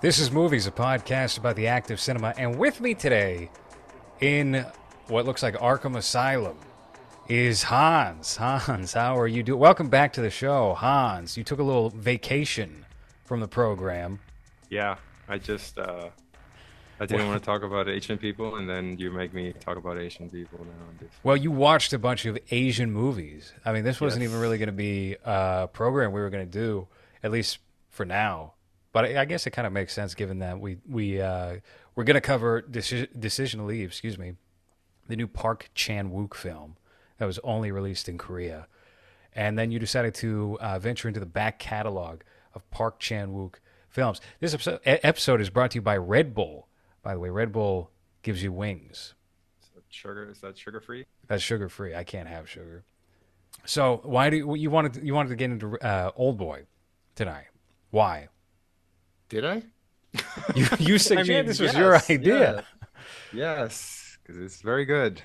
This is Movies, a podcast about the act of cinema, and with me today, in what looks like Arkham Asylum, is Hans. Hans, how are you doing? Welcome back to the show, Hans. You took a little vacation from the program. Yeah, I just uh, I didn't want to talk about Asian people, and then you make me talk about Asian people now. Well, you watched a bunch of Asian movies. I mean, this wasn't Yes. even really going to be a program we were going to do, at least for now. But I I guess it kind of makes sense given that we we uh, we're going to cover Deci- Decision to Leave. Excuse me, the new Park Chan Wook film that was only released in Korea, and then you decided to uh, venture into the back catalog of Park Chan Wook films. This episode, episode is brought to you by Red Bull. By the way, Red Bull gives you wings. Is that sugar is that sugar free? That's sugar free. I can't have sugar. So why do you, you wanted to, you wanted to get into uh, Old Boy tonight? Why? Did I? You you said I mean, this was yes, your idea. yeah. Yes, because it's very good.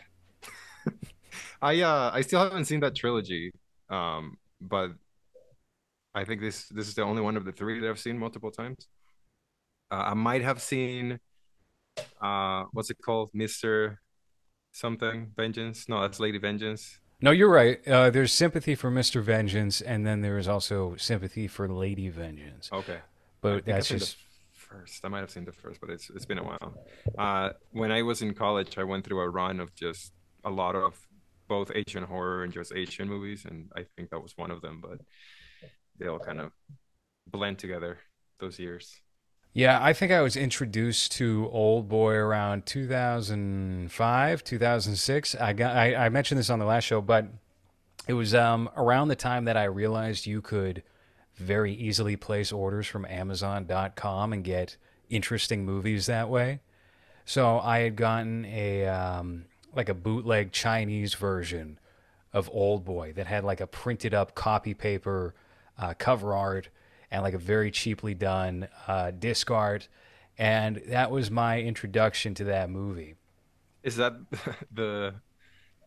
I uh I still haven't seen that trilogy, um, but I think this this is the only one of the three that I've seen multiple times. Uh, I might have seen uh what's it called, Mister something Vengeance? No, that's Lady Vengeance. No, you're right. Uh, there's sympathy for Mister Vengeance, and then there is also sympathy for Lady Vengeance. Okay. I But that's just first. I might have seen the first, but it's it's been a while. Uh, when I was in college, I went through a run of just a lot of both Asian horror and just Asian movies, and I think that was one of them. But they all kind of blend together those years. yeah. I think I was introduced to Old Boy around 2005, 2006. I got I, I mentioned this on the last show, but it was um, around the time that I realized you could very easily place orders from Amazon.com and get interesting movies that way. So I had gotten a um, like a bootleg Chinese version of Old Boy that had like a printed up copy paper uh, cover art and like a very cheaply done uh, disc art, and that was my introduction to that movie. Is that the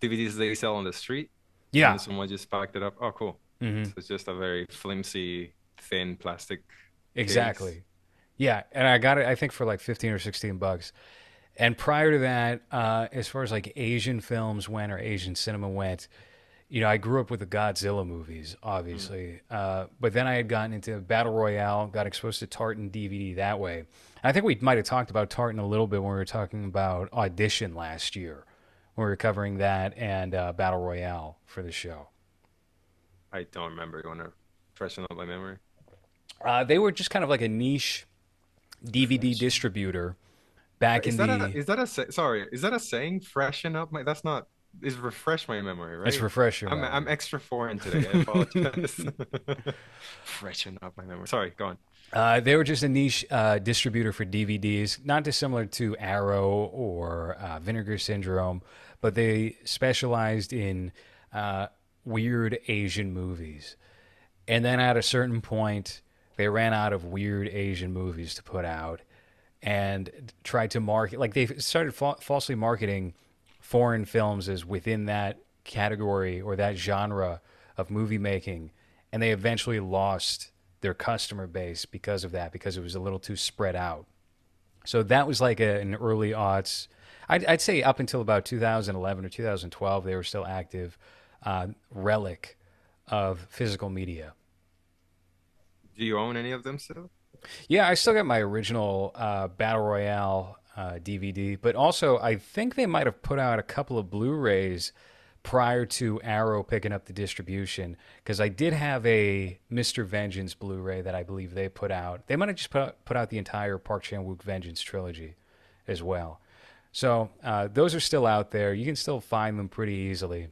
DVDs they sell on the street? Yeah, And someone just packed it up. Oh, cool. Mhm. So it's just a very flimsy, thin plastic. Exactly. Yeah, and I got it. I think for like fifteen or sixteen bucks. And prior to that, uh, as far as like Asian films went or Asian cinema went, you know, I grew up with the Godzilla movies, obviously. Uh, but then I had gotten into Battle Royale, got exposed to Tartan DVD that way. I think we might have talked about Tartan a little bit when we were talking about Audition last year, when we were covering that and uh, Battle Royale for the show. I don't remember. You want to freshen up my memory? Uh, they were just kind of like a niche DVD distributor back Is in that the. a, is that a sorry? Is that a saying? Freshen up my. That's not. Is refresh my memory, right? Let's refresh your I'm memory. I'm extra foreign today. I apologize. Freshen up my memory. Sorry, go on. Uh, they were just a niche uh, distributor for DVDs, not dissimilar to Arrow or uh, Vinegar Syndrome, but they specialized in uh, weird Asian movies. And then at a certain point, they ran out of weird Asian movies to put out and tried to market, like they started fa- falsely marketing foreign films as within that category or that genre of movie making. And they eventually lost their customer base because of that, because it was a little too spread out. So that was like a, an early aughts. I'd, I'd say up until about 2011 or 2012, they were still active uh, relic of physical media. Do you own any of them still? Yeah, I still got my original uh, Battle Royale uh, DVD, but also I think they might have put out a couple of Blu-rays prior to Arrow picking up the distribution because I did have a Mr. Vengeance Blu-ray that I believe they put out. They might have just put out, put out the entire Park Chan-wook Vengeance trilogy as well. So uh, those are still out there. You can still find them pretty easily.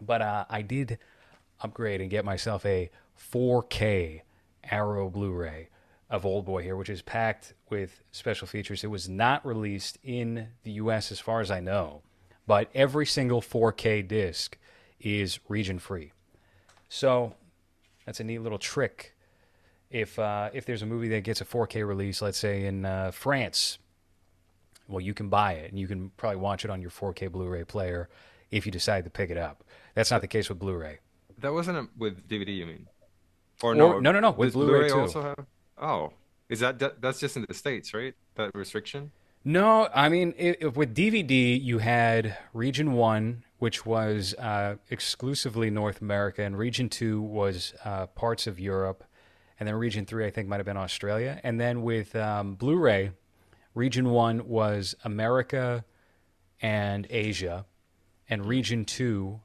But uh, I did upgrade and get myself a 4K Arrow Blu-ray of Old Boy here, which is packed with special features. It was not released in the U.S. as far as I know, but every single 4K disc is region free. So that's a neat little trick. If uh, if there's a movie that gets a 4K release, let's say in uh, France, well, you can buy it and you can probably watch it on your 4K Blu-ray player if you decide to pick it up. That's not the case with Blu-ray. That wasn't a, with DVD, you mean? Or Or- no, no, no, with does Blu-ray too. also have? Oh, Is that that- that's just in the States, right? That restriction? No, I mean, with DVD, you had Region 1, which was uh, exclusively North America, and Region 2 was uh, parts of Europe, and then Region 3, I think, might have been Australia. And then with um, Blu ray, Region 1 was America and Asia, and Region 2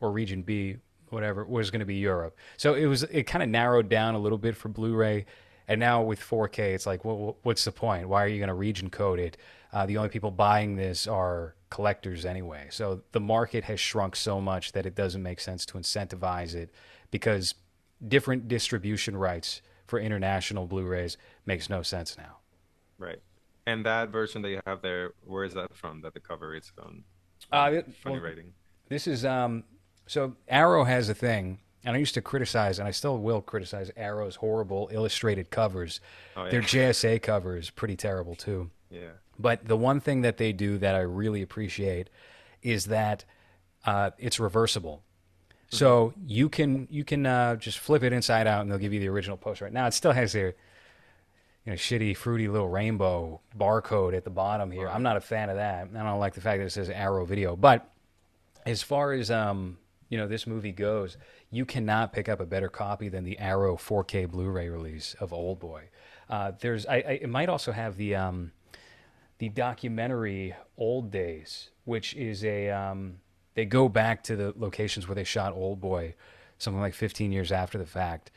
or Region B, whatever, was going to be Europe. So it was it kind of narrowed down a little bit for Blu-ray, and now with 4K, it's like, well, what's the point? Why are you going to region code it? Uh, the only people buying this are collectors anyway. So the market has shrunk so much that it doesn't make sense to incentivize it because different distribution rights for international Blu-rays makes no sense now. Right. And that version that you have there, where is that from? That the cover is on Uh, um, funny well, writing. This is um so Arrow has a thing, and I used to criticize, and I still will criticize Arrow's horrible illustrated covers. Oh, yeah. Their JSA cover is pretty terrible too. Yeah. But the one thing that they do that I really appreciate is that uh, it's reversible. So you can you can uh, just flip it inside out, and they'll give you the original poster. Right now, it still has their you know shitty, fruity little rainbow barcode at the bottom here. I'm not a fan of that. I don't like the fact that it says Arrow Video. But as far as um, you know, this movie goes, you cannot pick up a better copy than the Arrow 4K Blu-ray release of Old Boy. Uh, there's, I, I, it might also have the um, the documentary Old Days, which is a um, they go back to the locations where they shot Old Boy, something like 15 years after the fact,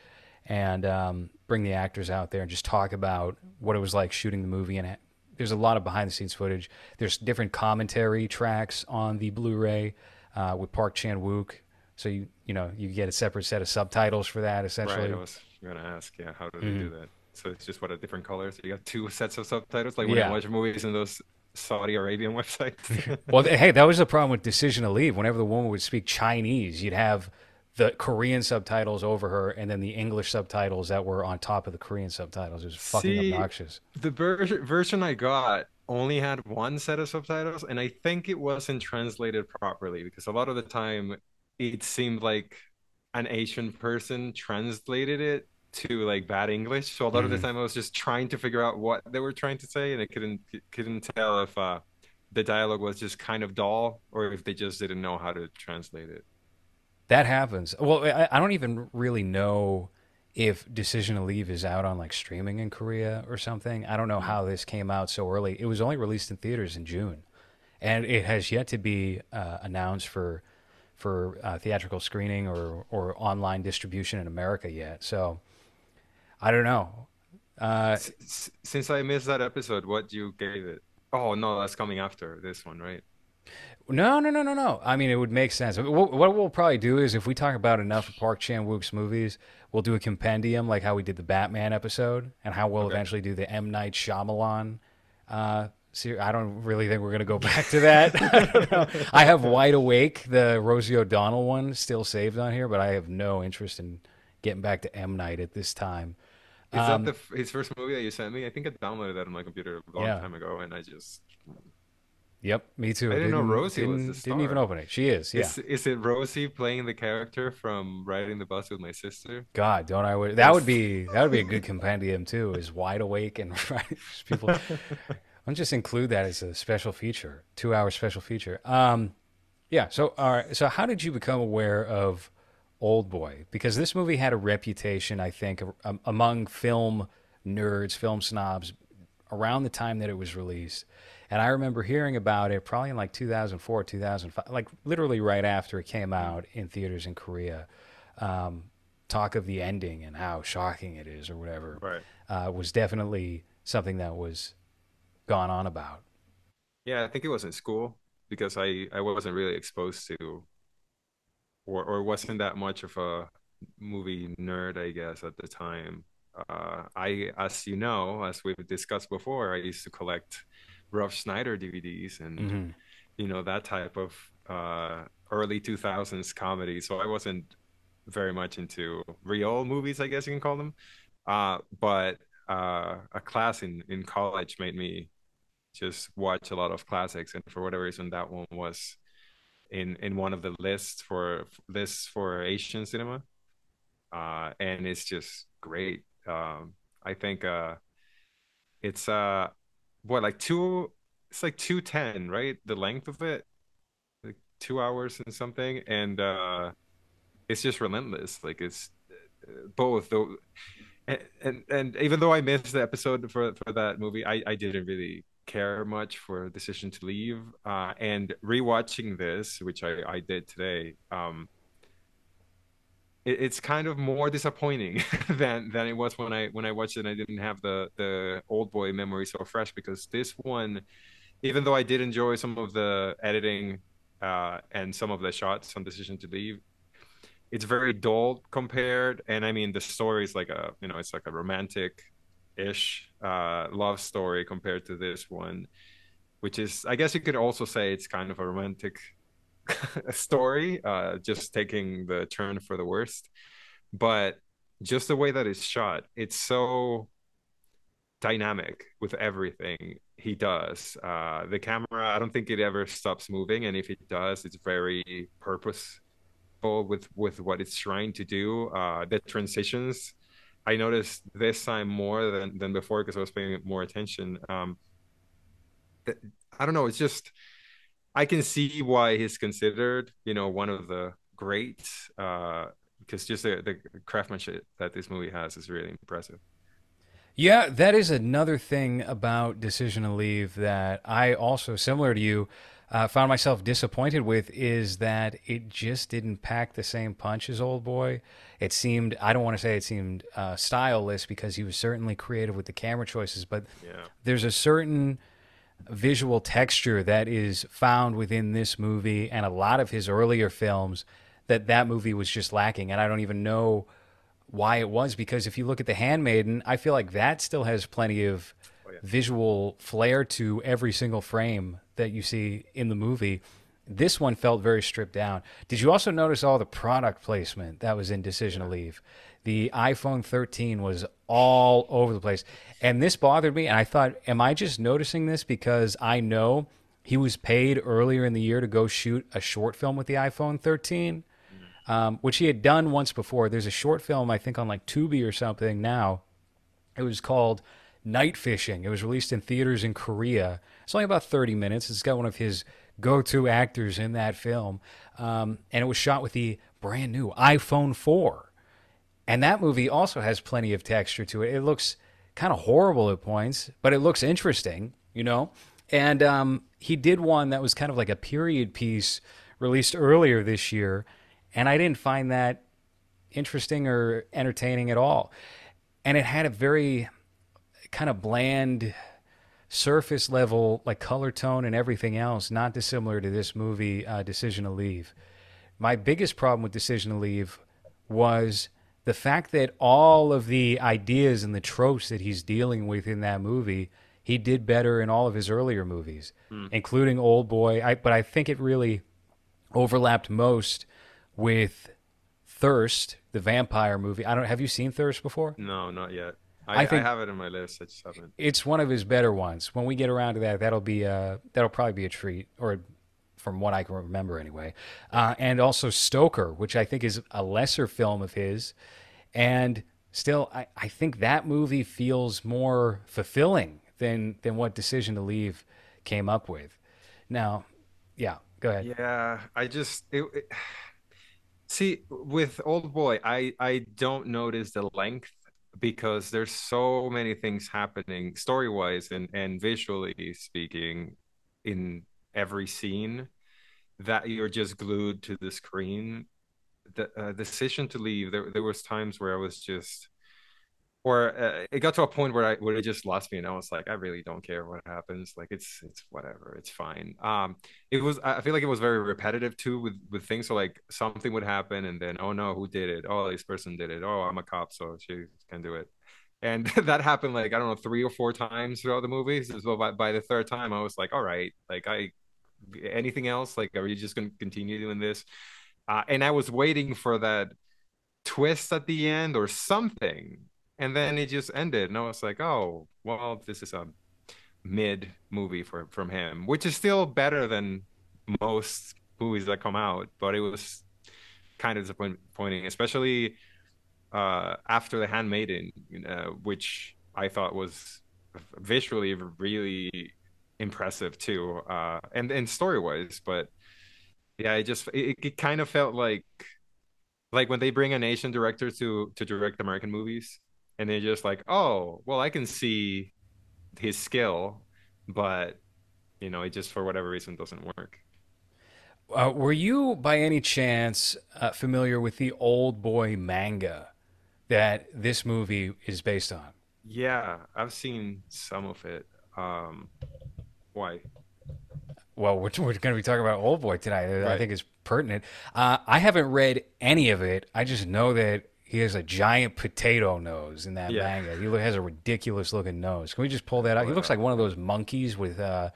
and um, bring the actors out there and just talk about what it was like shooting the movie. And there's a lot of behind the scenes footage. There's different commentary tracks on the Blu-ray uh, with Park Chan Wook, so you you know you get a separate set of subtitles for that essentially. Right. I was gonna ask, yeah, how do they do Mm-hmm. that? So it's just what a different colors. You got two sets of subtitles, like when Yeah. I watch movies in those Saudi Arabian websites. Well, hey, that was the problem with Decision to Leave. Whenever the woman would speak Chinese, you'd have the Korean subtitles over her, and then the English subtitles that were on top of the Korean subtitles. It was fucking See, obnoxious. the ver- version I got only had one set of subtitles, and I think it wasn't translated properly because a lot of the time it seemed like an Asian person translated it to like bad English. So a lot of the Mhm. time I was just trying to figure out what they were trying to say, and I couldn't couldn't tell if uh, the dialogue was just kind of dull or if they just didn't know how to translate it. That happens. Well, I, I don't even really know if Decision to Leave is out on like streaming in Korea or something. I don't know how this came out so early. It was only released in theaters in June, and it has yet to be uh, announced for for uh, theatrical screening or or online distribution in America yet. So I don't know. Uh, since I missed that episode, what you gave it? Oh no, that's coming after this one, right? No, no, no, no, no. I mean, it would make sense. What, what we'll probably do is if we talk about enough of Park Chan Wook's movies, we'll do a compendium like how we did the Batman episode and how we'll Okay. eventually do the M. Night Shyamalan. Uh, ser- I don't really think we're going to go back to that. I don't know. I have Wide Awake, the Rosie O'Donnell one, still saved on here, but I have no interest in getting back to M. Night at this time. Is Um, that the his first movie that you sent me? I think I downloaded that on my computer a long Yeah. time ago, and I just Yep, me too. I didn't know Rosie was didn't, the didn't even open it. She is, yeah. is is it Rosie playing the character from Riding the Bus with My Sister? God, don't I? Would, that would be that would be a good compendium too. Is wide awake and people. I'll just include that as a special feature, two hour special feature. Um, yeah. So, all right. So, how did you become aware of Old Boy? Because this movie had a reputation, I think, um, among film nerds, film snobs, around the time that it was released. And I remember hearing about it probably in like 2004, 2005, like literally right after it came out in theaters in Korea. Um, talk of the ending and how shocking it is, or whatever, Right. uh, was definitely something that was gone on about. Yeah, I think it was in school because I I wasn't really exposed to or or wasn't that much of a movie nerd, I guess, at the time. Uh, I, as you know, as we've discussed before, I used to collect Rob Schneider DVDs and hmm you know that type of uh, early 2000s comedy. So I wasn't very much into real movies, I guess you can call them. Uh, but uh, a class in in college made me just watch a lot of classics, and for whatever reason, that one was in in one of the lists for lists for Asian cinema, uh, and it's just great. Um, I think uh, It's uh what like two it's like 210, right? The length of it, like two hours and something, and uh it's just relentless. Like it's uh, both though and, and and even though I missed the episode for for that movie, I I didn't really care much for Decision to Leave. Uh, and rewatching this, which I I did today, um, it, it's kind of more disappointing than than it was when I when I watched it. and I didn't have the the old boy memory so fresh because this one, even though I did enjoy some of the editing uh, and some of the shots on Decision to Leave, it's very dull compared. And I mean, the story is like a you know it's like a romantic ish uh, love story compared to this one, which is I guess you could also say it's kind of a romantic story, uh, just taking the turn for the worst. But just the way that it's shot, it's so dynamic with everything he does. Uh, the camera, I don't think it ever stops moving, and if it does, it's very purposeful with with what it's trying to do. Uh, the transitions, I noticed this time more than than before because I was paying more attention. Um, I don't know. It's just I can see why he's considered, you know, one of the greats. Uh, because just the, the craftsmanship that this movie has is really impressive. Yeah, that is another thing about Decision to Leave that I also, similar to you, uh, found myself disappointed with is that it just didn't pack the same punch as Old Boy. It seemed, I don't want to say it seemed uh, styleless because he was certainly creative with the camera choices, but Yeah. there's a certain visual texture that is found within this movie and a lot of his earlier films that that movie was just lacking. And i don't even know why it was because if you look at the handmaiden i feel like that still has plenty of Oh, yeah. visual flair to every single frame that you see in the movie. This one felt very stripped down. Did you also notice all the product placement that was in decision to leave the iphone 13 was all over the place and this bothered me and i thought am i just noticing this because i know he was paid earlier in the year to go shoot a short film with the iphone 13 um, which he had done once before there's a short film i think on like tubi or something now it was called Night Fishing. It was released in theaters in Korea. It's only about 30 minutes. It's got one of his go to actors in that film. Um, and it was shot with the brand new iPhone 4. And that movie also has plenty of texture to it. It looks kind of horrible at points, but it looks interesting, you know? And um, he did one that was kind of like a period piece released earlier this year. And I didn't find that interesting or entertaining at all. And it had a very kind of bland surface level like color tone and everything else not dissimilar to this movie uh, decision to leave my biggest problem with decision to leave was the fact that all of the ideas and the tropes that he's dealing with in that movie he did better in all of his earlier movies hmm. including old boy I, but i think it really overlapped most with thirst the vampire movie i don't have you seen thirst before No, not yet. I I, think- I have it on my list. I just haven't. it's one of his better ones. When we get around to that, that'll be a, that'll probably be a treat, or from what I can remember anyway. Uh, and also Stoker, which I think is a lesser film of his, and still, I, I think that movie feels more fulfilling than than what Decision to Leave came up with. Now, yeah, go ahead. Yeah, I just it, it- see with Old Boy, I I don't notice the length because there's so many things happening story-wise and and visually speaking in every scene that you're just glued to the screen. The uh, decision to leave, there there was times where I was just or uh, it got to a point where I where it just lost me, and I was like, I really don't care what happens. Like it's it's whatever, it's fine. Um, it was I feel like it was very repetitive too with with things. So like something would happen, and then oh no, who did it? Oh, this person did it. Oh, I'm a cop, so she can do it. And that happened like I don't know three or four times throughout the movies. So by by the third time, I was like, all right, like I anything else? Like, are you just gonna continue doing this? Uh, and I was waiting for that twist at the end or something and then it just ended and i was like oh well this is a mid movie for from him which is still better than most movies that come out but it was kind of disappointing especially uh after the handmaiden uh, which i thought was visually really impressive too, uh, and and story wise. But yeah, it just it, it kind of felt like like when they bring an Asian director to to direct American movies, and they're just like, oh, well, I can see his skill, but you know, it just for whatever reason doesn't work. Uh, were you by any chance uh, familiar with the Old Boy manga that this movie is based on? Yeah, I've seen some of it. Um, why? Well, we're, we're going to be talking about Old Boy tonight. I think is pertinent. Uh, I haven't read any of it. I just know that he has a giant potato nose in that Yeah. manga. He has a ridiculous looking nose. Can we just pull that out? He looks like one of those monkeys with, uh,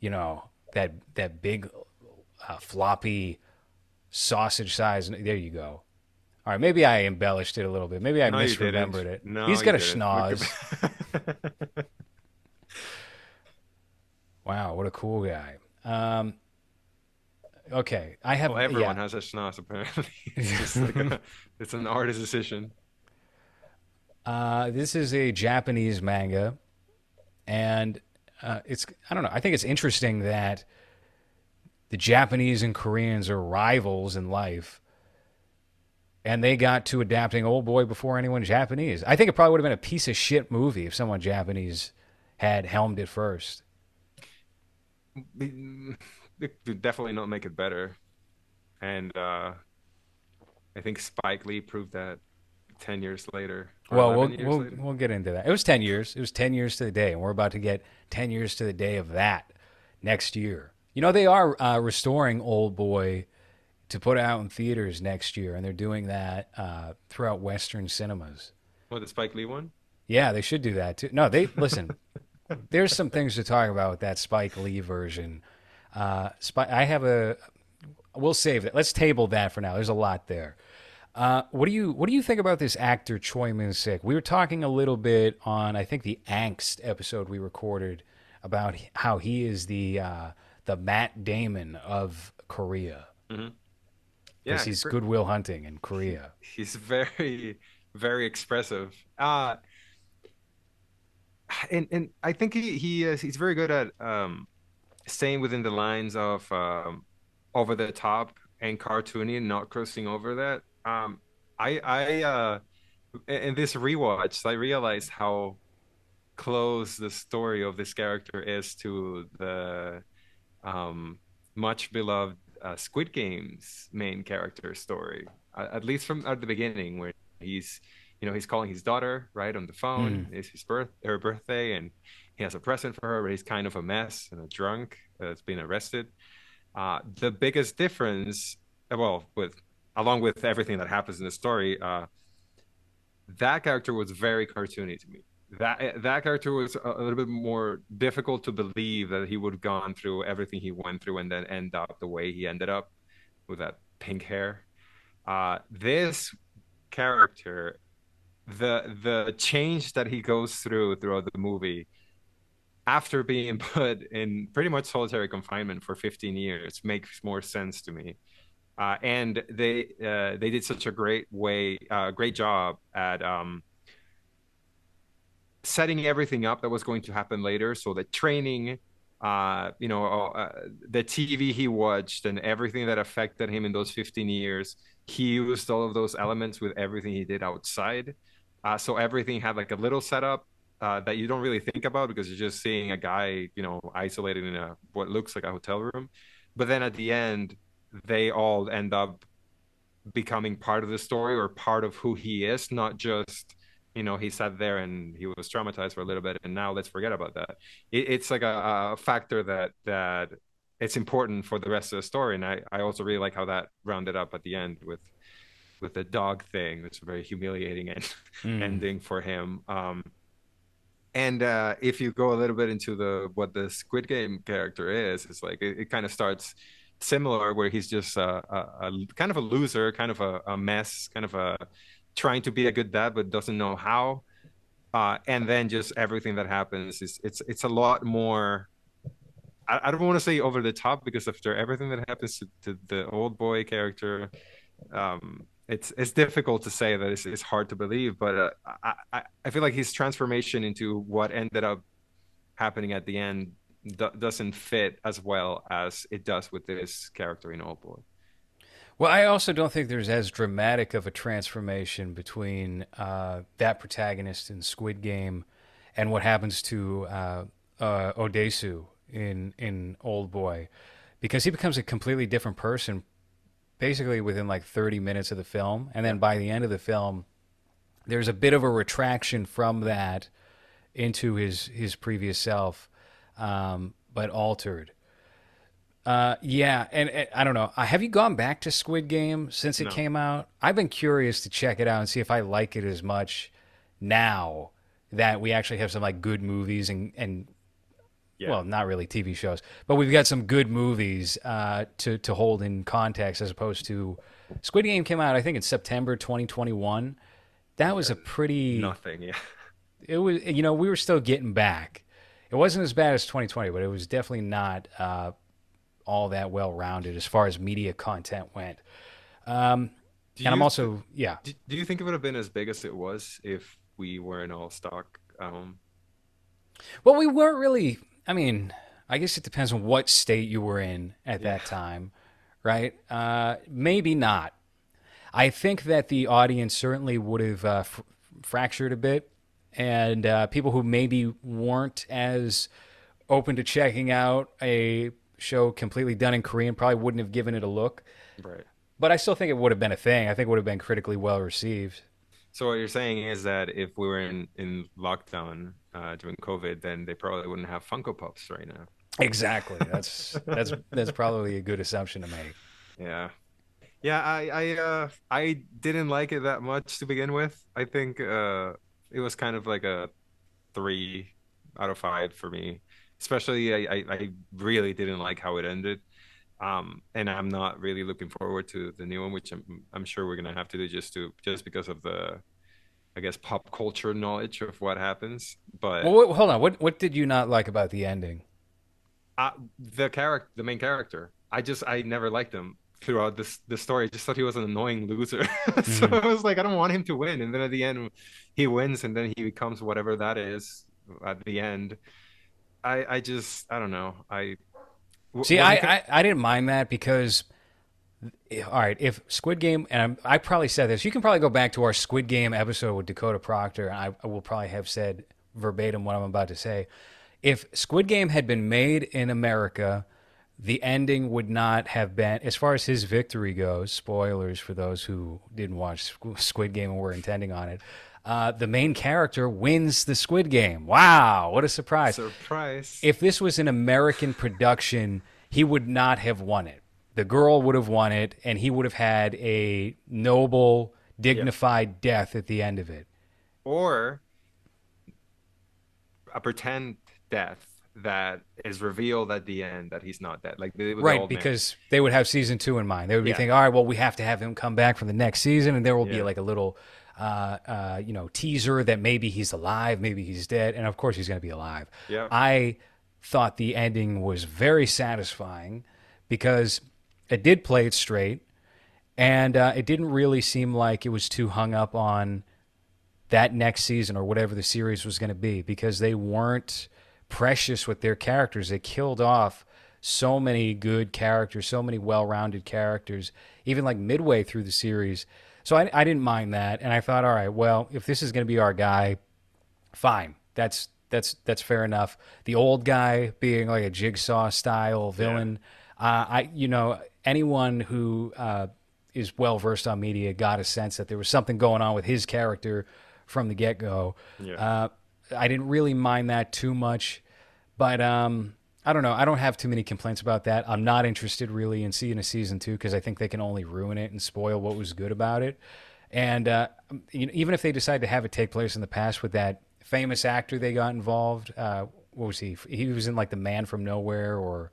you know, that that big uh, floppy sausage size. There you go. All right, maybe I embellished it a little bit. Maybe I No, misremembered it. No, he's got a didn't. schnoz. Wow, what a cool guy. Um, okay, I have well, everyone yeah. has a schnoz apparently. It's like a, it's an artist decision. Uh, this is a Japanese manga, and uh, it's I don't know. I think it's interesting that the Japanese and Koreans are rivals in life, and they got to adapting Old Boy before anyone Japanese. I think it probably would have been a piece of shit movie if someone Japanese had helmed it first. It could definitely not make it better. And uh, I think Spike Lee proved that 10 years later. Well, we'll years we'll, later. we'll get into that. It was ten years. It was ten years to the day, and we're about to get ten years to the day of that next year. You know, they are uh, restoring Old Boy to put out in theaters next year, and they're doing that uh, throughout Western cinemas. What, the Spike Lee one? Yeah, they should do that too. No, they listen. there's some things to talk about with that Spike Lee version. Uh, Spike, I have a. We'll save that. Let's table that for now. There's a lot there. Uh, what do you What do you think about this actor Choi Min Sik? We were talking a little bit on I think the Angst episode we recorded about how he is the uh, the Matt Damon of Korea Yeah, because he's Goodwill Hunting in Korea. he's very very expressive uh and and i think he he is he's very good at um staying within the lines of um over the top and cartoony and not crossing over that. Um i i uh in this rewatch i realized how close the story of this character is to the um much beloved uh, Squid Game's main character story, at least from at the beginning, where he's, you know, he's calling his daughter right on the phone. It's his birth, her birthday, and he has a present for her, but he's kind of a mess and a drunk that's been arrested. Uh, the biggest difference, uh, well, with along with everything that happens in the story, uh, that character was very cartoony to me. That that character was a, a little bit more difficult to believe that he would have gone through everything he went through and then end up the way he ended up with that pink hair. Uh, this character, the the change that he goes through throughout the movie, after being put in pretty much solitary confinement for 15 years, makes more sense to me. Uh, and they uh, they did such a great way, uh, great job at um, setting everything up that was going to happen later. So the training, uh, you know, uh, the TV he watched, and everything that affected him in those 15 years. He used all of those elements with everything he did outside. Uh, so everything had like a little setup uh, that you don't really think about because you're just seeing a guy, you know, isolated in a what looks like a hotel room. But then at the end, they all end up becoming part of the story or part of who he is, not just you know he sat there and he was traumatized for a little bit and now let's forget about that. It, it's like a, a factor that that it's important for the rest of the story, and I I also really like how that rounded up at the end with with the dog thing. It's a very humiliating end, Mm. ending for him. Um, and uh, if you go a little bit into the what the Squid Game character is, it's like it, it kind of starts similar, where he's just a, a, a kind of a loser, kind of a, a mess, kind of a trying to be a good dad but doesn't know how. Uh, and then just everything that happens is it's it's a lot more. I, I don't want to say over the top because after everything that happens to, to the old boy character, um, it's it's difficult to say that it's, it's hard to believe. But uh, I, I feel like his transformation into what ended up happening at the end do- doesn't fit as well as it does with this character in Old Boy. Well, I also don't think there's as dramatic of a transformation between uh, that protagonist in Squid Game and what happens to uh, uh, Odesu in in Old Boy, because he becomes a completely different person, basically within like 30 minutes of the film, and then by the end of the film, there's a bit of a retraction from that into his his previous self, um, but altered. Uh, yeah, and, and I don't know. Uh, have you gone back to Squid Game since it No. came out? I've been curious to check it out and see if I like it as much now that we actually have some like good movies and and Yeah. well, not really TV shows, but we've got some good movies uh, to to hold in context as opposed to Squid Game came out I think in September 2021. That was a pretty Nothing. Yeah. it was you know we were still getting back it wasn't as bad as 2020 but it was definitely not uh, all that well rounded as far as media content went um, and i'm also yeah Do, do you think it would have been as big as it was if we weren't all stock? Um, well we weren't really i mean i guess it depends on what state you were in at that time right uh, maybe not i think that the audience certainly would have uh, f- fractured a bit and uh, people who maybe weren't as open to checking out a show completely done in Korean probably wouldn't have given it a look. right. But I still think it would have been a thing. I think it would have been critically well received. So what you're saying is that if we were in in lockdown uh, during COVID, then they probably wouldn't have Funko Pops right now. Exactly. That's that's that's probably a good assumption to make. Yeah. Yeah, I I uh I didn't like it that much to begin with. I think uh it was kind of like a three out of five for me. Especially I, I, I really didn't like how it ended. Um and I'm not really looking forward to the new one, which I'm I'm sure we're gonna have to do just to just because of the I guess pop culture knowledge of what happens. But Well, wait, hold on. What what did you not like about the ending? uh, the character, the main character, I just I never liked him throughout this the story. I just thought he was an annoying loser. so Mhm. I was like, I don't want him to win. And then at the end, he wins, and then he becomes whatever that is at the end. I I just I don't know. I See, I, I I didn't mind that because all right, if Squid Game and I'm, I probably said this, you can probably go back to our Squid Game episode with Dakota Proctor, and I, I will probably have said verbatim what I'm about to say. If Squid Game had been made in America, the ending would not have been, as far as his victory goes. Spoilers for those who didn't watch Squid Game and were intending on it. Uh, the main character wins the Squid Game. Wow, what a surprise! surprise. if this was an American production, he would not have won it. The girl would have won it, and he would have had a noble, dignified death at the end of it. or a pretend death that is revealed at the end that he's not dead. Like the, with the right, old man. because they would have season two in mind. They would be Yeah. thinking, all right, well, we have to have him come back for the next season, and there will be like a little, uh, uh, you know, teaser that maybe he's alive, maybe he's dead, and of course he's going to be alive. Yeah. I thought the ending was very satisfying because it did play it straight, and uh, it didn't really seem like it was too hung up on that next season or whatever the series was going to be because they weren't precious with their characters. They killed off so many good characters, so many well-rounded characters, even like midway through the series. So I, I didn't mind that, and I thought, all right, well, if this is going to be our guy, fine. That's that's that's fair enough. The old guy being like a jigsaw style villain. Uh, I you know anyone who uh, is well versed on media got a sense that there was something going on with his character from the get go. Yeah. Uh, I didn't really mind that too much, but um, I don't know. I don't have too many complaints about that. I'm not interested really in seeing a season two because I think they can only ruin it and spoil what was good about it. And uh, you know, even if they decide to have it take place in the past with that famous actor they got involved, uh, what was he? He was in like The Man from Nowhere, or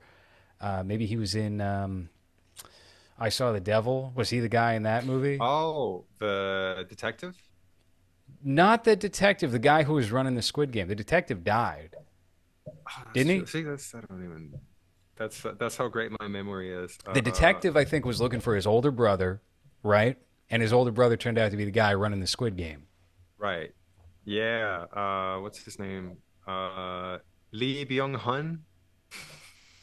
uh, maybe he was in um, I Saw the Devil. Was he the guy in that movie? Oh, the detective? Not the detective, the guy who was running the Squid Game. The detective died. Ah, Didn't he? See, that's I don't even. That's that's how great my memory is. The Uh, detective, I think, was looking for his older brother, right? And his older brother turned out to be the guy running the Squid Game. right? Yeah. Uh, what's his name? Uh, Lee Byung Hun.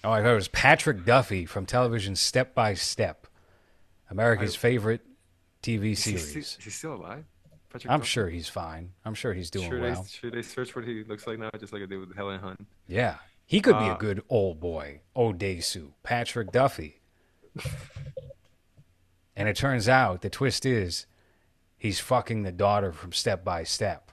Oh, I thought it was Patrick Duffy from television Step by Step, America's I- favorite TV Is he, series. is he still alive? Patrick I'm Duffy? sure he's fine. I'm sure he's doing should well. I, should I search what he looks like now, just like I did with Helen Hunt? Yeah, he could be a Uh, good old boy, Odesu, Patrick Duffy. and it turns out the twist is he's fucking the daughter from Step by Step.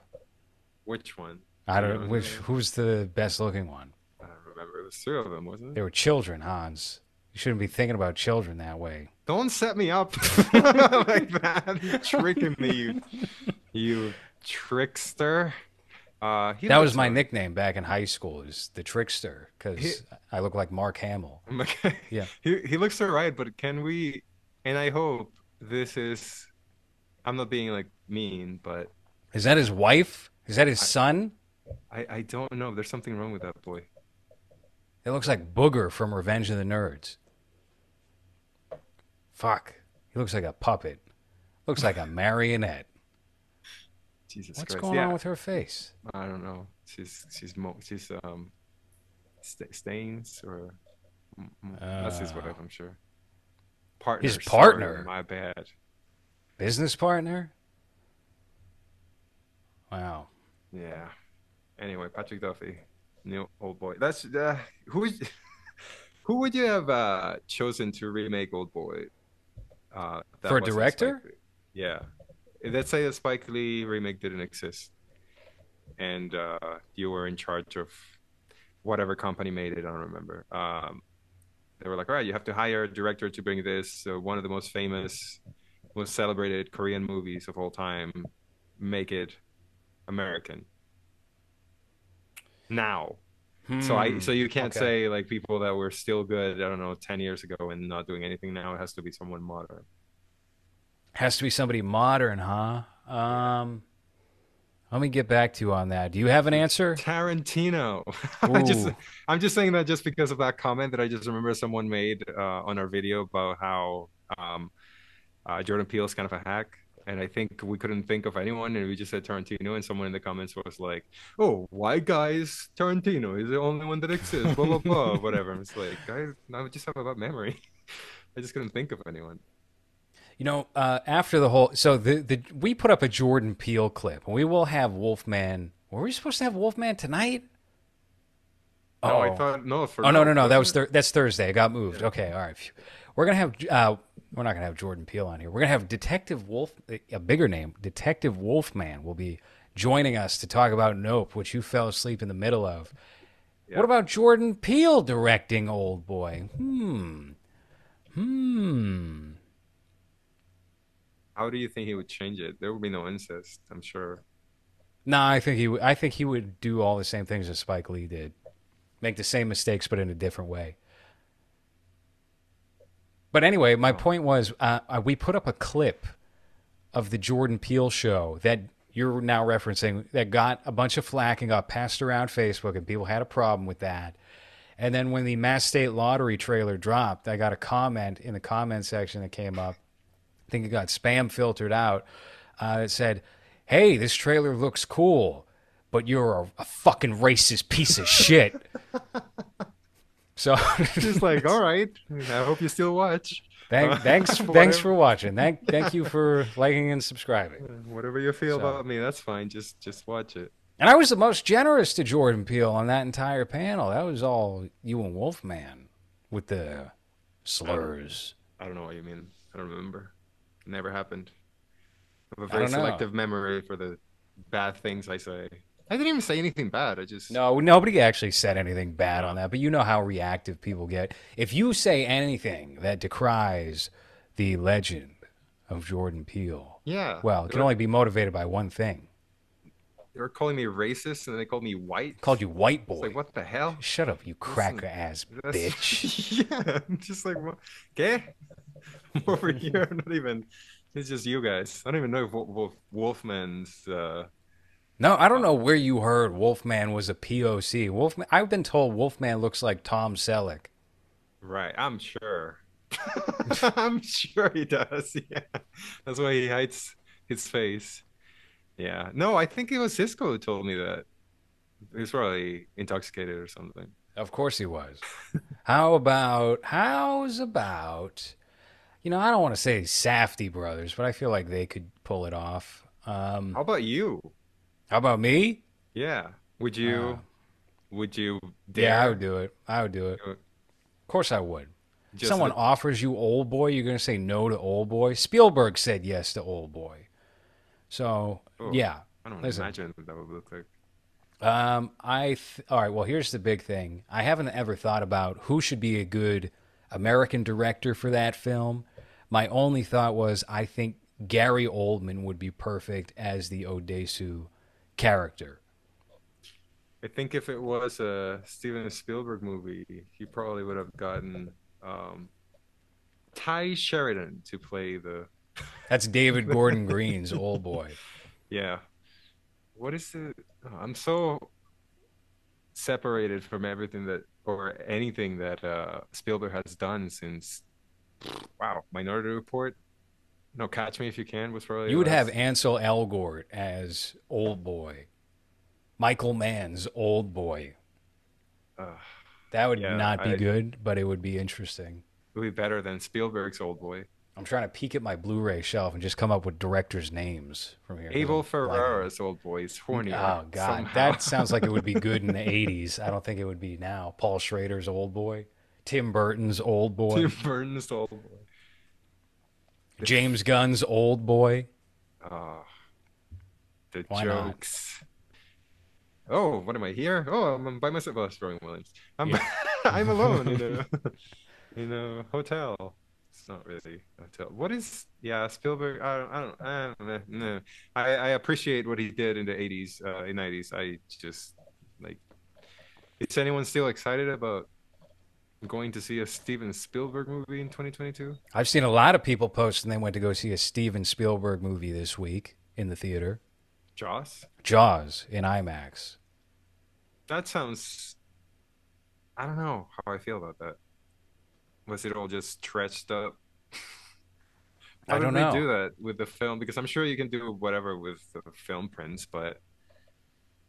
Which one? I don't which who's the best looking one. I don't remember. It was three of them, wasn't it? They were children, Hans. You shouldn't be thinking about children that way. Don't set me up like that. You're tricking me, you, you trickster. Uh, That was my like- nickname back in high school, is the trickster, because He- I look like Mark Hamill. Okay. Yeah. He he looks alright, but can we? And I hope this is. I'm not being like mean, but Is that his wife? Is that his I- son? I I don't know. There's something wrong with that boy. It looks like Booger from Revenge of the Nerds. Fuck. He looks like a puppet. Looks like a marionette. Jesus What's Christ. going yeah. on with her face? I don't know. She's she's mo she's um st stains or m- that's his Uh, wife, I'm sure. Partner. his sorry, partner. my bad. Business partner? Wow. Yeah. Anyway, Patrick Duffy, new old boy. That's uh, who would who would you have uh, chosen to remake Old Boy? Uh, that For a director? Yeah. Let's say a Spike Lee remake didn't exist, and uh, you were in charge of whatever company made it. I don't remember. Um, they were like, "All right, you have to hire a director to bring this uh, one of the most famous, most celebrated Korean movies of all time. Make it American." Now, so I Hmm. so you can't okay. say like people that were still good. I don't know, ten years ago and not doing anything now. It has to be someone modern. Has to be somebody modern, huh? Um, let me get back to you on that. Do you have an answer? Tarantino. I just I'm just saying that just because of that comment that I just remember someone made uh, on our video about how um, uh, Jordan Peele is kind of a hack. And I think we couldn't think of anyone, and we just said Tarantino, and someone in the comments was like, "Oh, why guys Tarantino? He's the only one that exists." Blah blah blah, whatever. And it's like, guys, I just have a bad memory. I just couldn't think of anyone. You know, uh, after the whole, so the the we put up a Jordan Peele clip, and we will have Wolfman. Were we supposed to have Wolfman tonight? No, I Oh. thought no. For Oh no no no, that was thir- that's Thursday. It got moved. Okay, all right. We're gonna have uh, we're not gonna have Jordan Peele on here. We're gonna have Detective Wolf, a bigger name, Detective Wolfman, will be joining us to talk about Nope, which you fell asleep in the middle of. Yeah. What about Jordan Peele directing Old Boy? Hmm. Hmm. How do you think he would change it? There would be no incest, I'm sure. No, I think he. w- I think he would do all the same things that Spike Lee did, make the same mistakes but in a different way. But anyway, my point was, uh, uh, we put up a clip of the Jordan Peele show that you're now referencing that got a bunch of flack and got passed around Facebook, and people had a problem with that. And then when the Mass State Lottery trailer dropped, I got a comment in the comment section that came up. I think it got spam filtered out. Uh, it said, "Hey, this trailer looks cool, but you're a, a fucking racist piece of shit." so, Just like, all right, I hope you still watch. thank, thanks, thanks for watching. Thank, thank you for liking and subscribing. Whatever you feel So- about me, that's fine. Just just watch it. And I was the most generous to Jordan Peele on that entire panel. That was all you and Wolfman with the slurs. I don't know what you mean. I don't remember. It never happened. I have a very don't selective memory for the bad things I say. I didn't even say anything bad. I just No, nobody actually said anything bad on that, but you know how reactive people get. If you say anything that decries the legend of Jordan Peele, yeah. well, it can were, only be motivated by one thing. they were calling me racist and they called me white. Called you white boy. like what the hell? Shut up, you cracker ass bitch. yeah, I'm just like, what? Okay, I'm over here. Not even. It's just you guys. I don't even know if Wolf, Wolf, Wolfman's. Uh, No, I don't know where you heard Wolfman was a POC. Wolfman, I've been told Wolfman looks like Tom Selleck. right, I'm sure. I'm sure he does. Yeah, that's why he hides his face. Yeah. No, I think it was Cisco who told me that. He was probably intoxicated or something. Of course he was. how about how's about you know, I don't want to say Safdie brothers, but I feel like they could pull it off. Um, How about you? How about me? Yeah. Would you? Uh, would you Yeah, I would do it. I would do it. do it? Of course I would. Just Someone the- offers you Old Boy, you're going to say no to Old Boy. Spielberg said yes to Old Boy. So, Oh, yeah. I don't listen. imagine what that would look like. Um, I th- all right. Well, here's the big thing. I haven't ever thought about who should be a good American director for that film. My only thought was I think Gary Oldman would be perfect as the Odesu character. I think if it was a Steven Spielberg movie, he probably would have gotten um, Tye Sheridan to play the. That's David Gordon Green's Old Boy. Yeah. What is the? oh, I'm so separated from everything that or anything that uh, Spielberg has done since. Wow, Minority Report. No, Catch Me If You Can was probably. You would have Ansel Elgort as Old Boy. Michael Mann's Old Boy. Uh, That would Yeah, not be I- good, but it would be interesting. it would be better than Spielberg's Old Boy. I'm trying to peek at my Blu-ray shelf and just come up with directors' names from here. Abel Ferrara's Old Boy is horny. Oh God, that sounds like it would be good in the '80s. I don't think it would be now. Paul Schrader's Old Boy, Tim Burton's Old Boy, Tim Burton's Old Boy. James Gunn's Old Boy. Ah, the Why not? jokes. Oh, what am I here? Oh, I'm by myself. Oh, it's Robin Williams. I'm Yeah. I'm alone in a in a hotel. It's not really a hotel. What is? Yeah, Spielberg. I don't. I don't. I, don't know. I I appreciate what he did in the '80s, uh, in '90s. I just like. Is anyone still excited about going to see a Steven Spielberg movie in 2022? I've seen a lot of people post and they went to go see a Steven Spielberg movie this week in the theater. Joss. Jaws in IMAX. That sounds. I don't know how I feel about that. Was it all just stretched up? I don't know. do that with the film? Because I'm sure you can do whatever with the film prints, but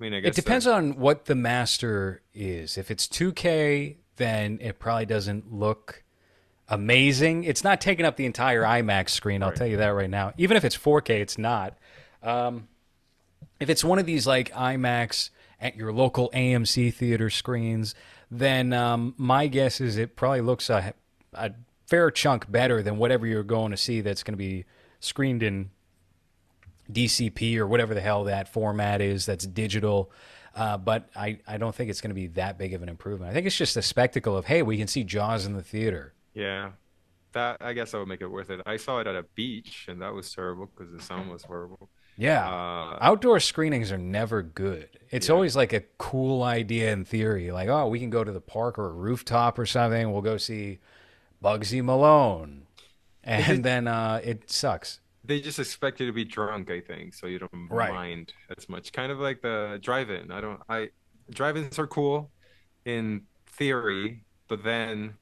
I mean, I guess It depends on what the master is. If it's 2K, then it probably doesn't look amazing. It's not taking up the entire IMAX screen. I'll Right. tell you that right now. Even if it's 4K, it's not. Um, if it's one of these like IMAX at your local AMC theater screens, then um, my guess is it probably looks a, a fair chunk better than whatever you're going to see that's going to be screened in DCP or whatever the hell that format is that's digital. Uh, but I, I don't think it's going to be that big of an improvement. I think it's just a spectacle of, hey, we can see Jaws in the theater. Yeah, that I guess that would make it worth it. I saw it at a beach, and that was terrible because the sound was horrible. Yeah. Uh, Outdoor screenings are never good. It's Yeah. always like a cool idea in theory. Like, oh, we can go to the park or a rooftop or something. We'll go see Bugsy Malone. And then uh, it sucks. They just expect you to be drunk, I think, so you don't Right. mind as much. Kind of like the drive-in. I don't. I drive-ins are cool in theory, but then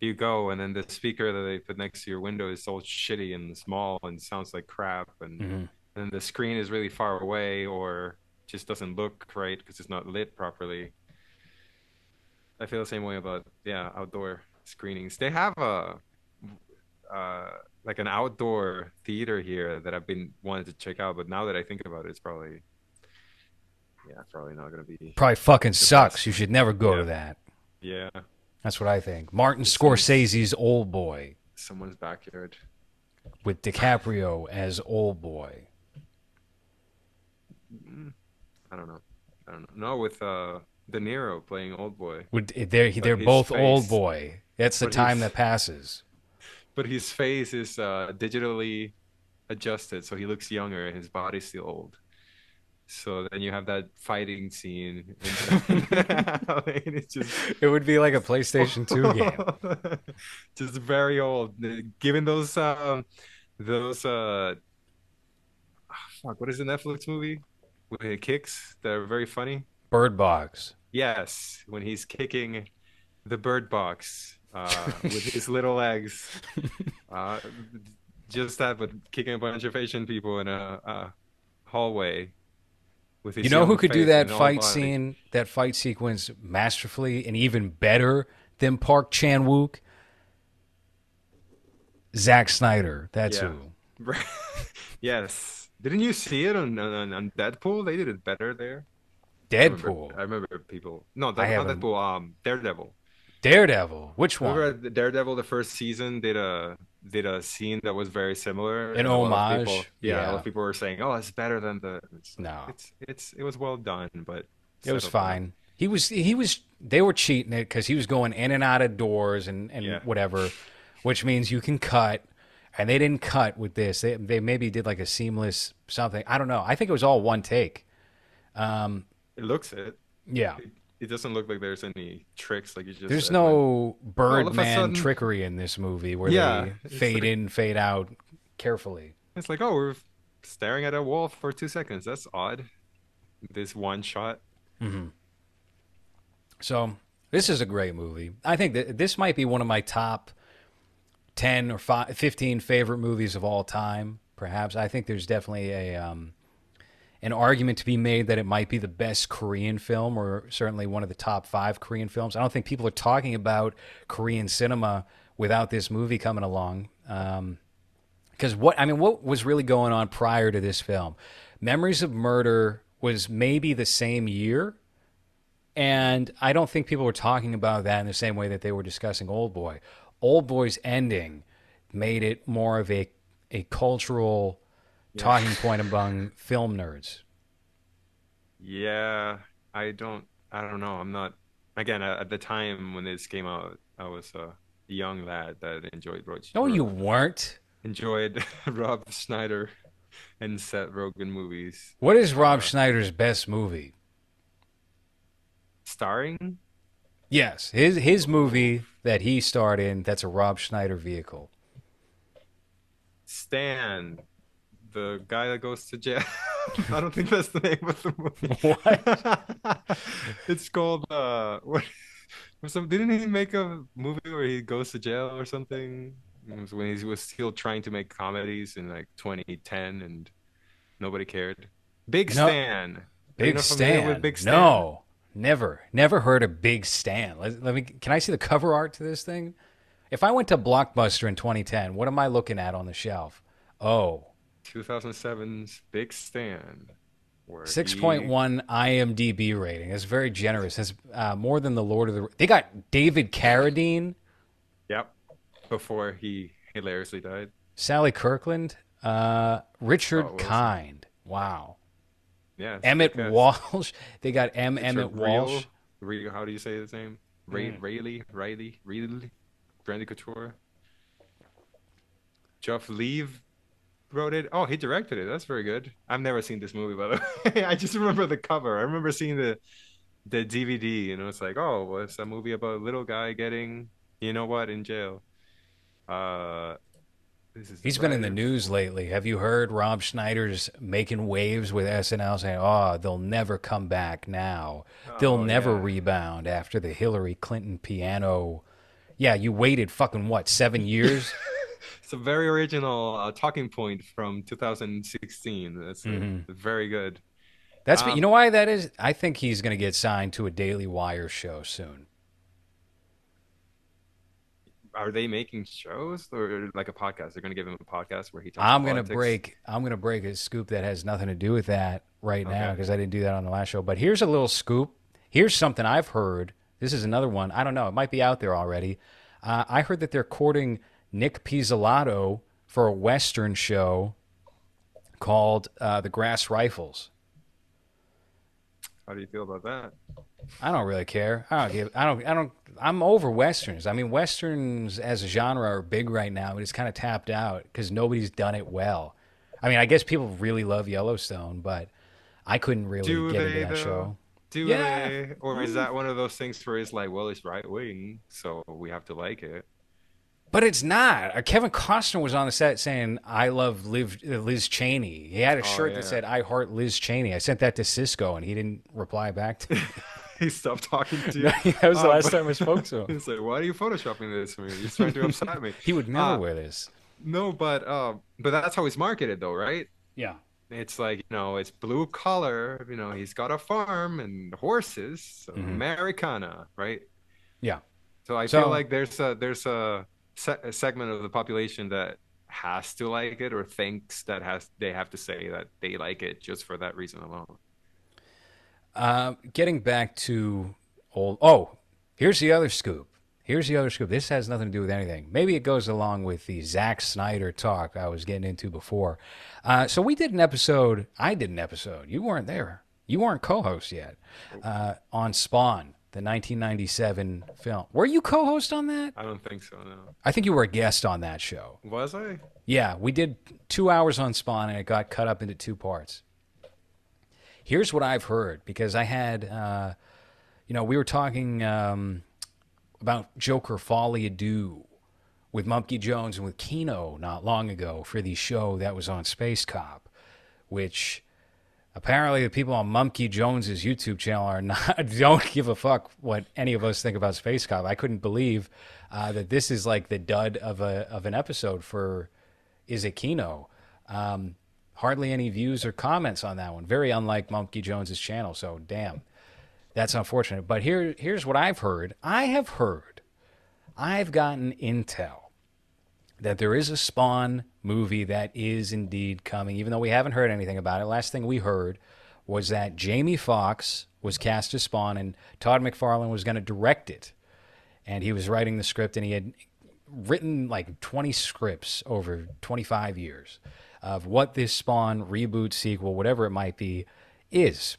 you go and then the speaker that they put next to your window is all shitty and small and sounds like crap, and Mhm. and the screen is really far away or just doesn't look right because it's not lit properly. I feel the same way about yeah outdoor screenings. They have a uh, like an outdoor theater here that I've been wanted to check out, but now that I think about it, it's probably yeah, it's probably not gonna be Probably fucking sucks. best. You should never go to that. yeah That's what I think. Martin Scorsese's Old Boy someone's backyard. with DiCaprio as Old Boy. Mm, I don't know. I don't know. No, with uh De Niro playing old boy, Would they're they're his both Old Boy. That's the but time that passes. But his face is uh digitally adjusted, so he looks younger and his body's still old. So then you have that fighting scene. it's just It would be like a PlayStation 2 game. just very old. Given those um those uh ah, fuck, what is the Netflix movie with kicks that are very funny? Bird Box. Yes, when he's kicking the bird box uh, with his little legs. Uh, just that, but kicking a bunch of Asian people in a, a hallway. with his You know who could do that fight body. scene, that fight sequence masterfully and even better than Park Chan Wook? Zack Snyder. That's Yeah. who. yes. Didn't you see it on, on on Deadpool? They did it better there. I remember- Deadpool. I remember people. No, that, not Deadpool. Um, Daredevil. Daredevil. Which one? Remember Daredevil? The first season did a did a scene that was very similar. An and a lot of homage? people- yeah, a lot of people were saying, "Oh, it's better than the." It's, No. it's it's it was well done, but It was fine. He was he was they were cheating it because he was going in and out of doors and and Yeah. whatever, which means you can cut, and they didn't cut with this. They they maybe did like a seamless something. I don't know. I think it was all one take. Um, It looks it. yeah. It, doesn't look like there's any tricks like you just. There's no a Birdman sudden- trickery in this movie where Yeah, they fade like- in, fade out carefully. It's like, oh, we're staring at a wall for two seconds. That's odd. This one shot. So this is a great movie. I think that this might be one of my top 10 or five, 15 favorite movies of all time, perhaps. I think there's definitely a um, an argument to be made that it might be the best Korean film or certainly one of the top five Korean films. I don't think people are talking about Korean cinema without this movie coming along. Um, because what I mean, what was really going on prior to this film? Memories of Murder was maybe the same year, and I don't think people were talking about that in the same way that they were discussing Old Boy. Old Boy's ending made it more of a a cultural talking point among film nerds. Yeah, I don't. I don't know. I'm not. Again, at the time when this came out, I was a young lad that enjoyed Roach. No, you weren't. enjoyed Rob Schneider and Seth Rogen movies, What is Rob uh, Schneider's best movie? starring. Yes, his his movie that he starred in. That's a Rob Schneider vehicle. Stan, the guy that goes to jail. I don't think that's the name of the movie. What? it's called uh what some didn't he make a movie where he goes to jail or something? It was when he was still trying to make comedies in like 2010 and nobody cared. Big No. Stan. Big Stan. with Big Stan? No, never, never heard of Big Stan. Let, let me. Can I see the cover art to this thing? If I went to Blockbuster in 2010, what am I looking at on the shelf? Oh, 2007's Big Stan. where he- 6.1 IMDb rating. That's very generous. That's uh, more than the Lord of the. They got David Carradine, Yep. Before he hilariously died. Sally Kirkland, uh, Richard Oh, Kind. Wow. Yeah. Emmett. Walsh. They got M. Richard Emmett Walsh. Reel- how do you say his name? Ray, Mm. Rayleigh, Riley, Riley, Brandy Couture. Jeff Leave wrote it. Oh, he directed it. That's very good. I've never seen this movie, by the way. I just remember the cover. I remember seeing the the DVD, and it was like, oh, well, it's a movie about a little guy getting, you know what, in jail. Uh, this is He's been in the news lately. Have you heard Rob Schneider's making waves with SNL saying, "Oh, they'll never come back now. They'll Oh, never yeah. rebound after the Hillary Clinton piano." Yeah, you waited fucking what, 7 years? It's a very original uh, talking point from 2016. That's uh, Mhm. very good. That's Um, you know why that is? I think he's going to get signed to a Daily Wire show soon. Are they making shows or like a podcast? They're going to give him a podcast where he talks. I'm going to break I'm going to break a scoop that has nothing to do with that right now because I didn't do that on the last show. But here's a little scoop. Here's something I've heard. This is another one. I don't know. It might be out there already. Uh, I heard that they're courting Nic Pizzolatto for a Western show called uh, The Grass Rifles. How do you feel about that? I don't really care. I don't give. I don't. I don't. I'm over westerns. I mean, westerns as a genre are big right now, but it's kind of tapped out because nobody's done it well. I mean, I guess people really love Yellowstone, but I couldn't really Do get into that though? show. Do Yeah. they? Or is that one of those things where it's like, well, it's right wing, so we have to like it? But it's not. Uh, Kevin Costner was on the set saying, "I love Liv, uh, Liz Cheney." He had a Oh, shirt yeah. that said, "I heart Liz Cheney." I sent that to Cisco, and he didn't reply back to me. he stopped talking to you. that was the Oh, last but- time I spoke to him. He's like, why are you photoshopping this for me? You're trying to upset me. He would never Uh, wear this. No, but uh, but that's how he's marketed, though, right? Yeah. it's like you know it's blue collar you know he's got a farm and horses so Mhm. americana right Yeah. so i So- feel like there's a there's a, se- a segment of the population that has to like it or thinks that has they have to say that they like it just for that reason alone Uh, getting back to old. Oh, here's the other scoop. Here's the other scoop. This has nothing to do with anything. Maybe it goes along with the Zack Snyder talk I was getting into before. Uh, so we did an episode. I did an episode. You weren't there. You weren't co-host yet uh, on Spawn, the 1997 film. Were you co-host on that? i don't think so no I think you were a guest on that show. was i Yeah, we did two hours on Spawn, and it got cut up into two parts. Here's what I've heard because I had, uh, you know, we were talking um, about Joker Folie à Deux with Monkey Jones and with Kino not long ago for the show that was on Space Cop, which apparently the people on Monkey Jones's YouTube channel are not don't give a fuck what any of us think about Space Cop. I couldn't believe uh, that this is like the dud of a of an episode for is it Kino. Um, hardly any views or comments on that one. Very unlike Monkey Jones's channel. So damn, that's unfortunate. But here here's what I've heard. I have heard. I've gotten intel that there is a Spawn movie that is indeed coming, even though we haven't heard anything about it. Last thing we heard was that Jamie Foxx was cast as Spawn and Todd McFarlane was going to direct it. And he was writing the script and he had written like 20 scripts over 25 years of what this Spawn reboot, sequel, whatever it might be, is.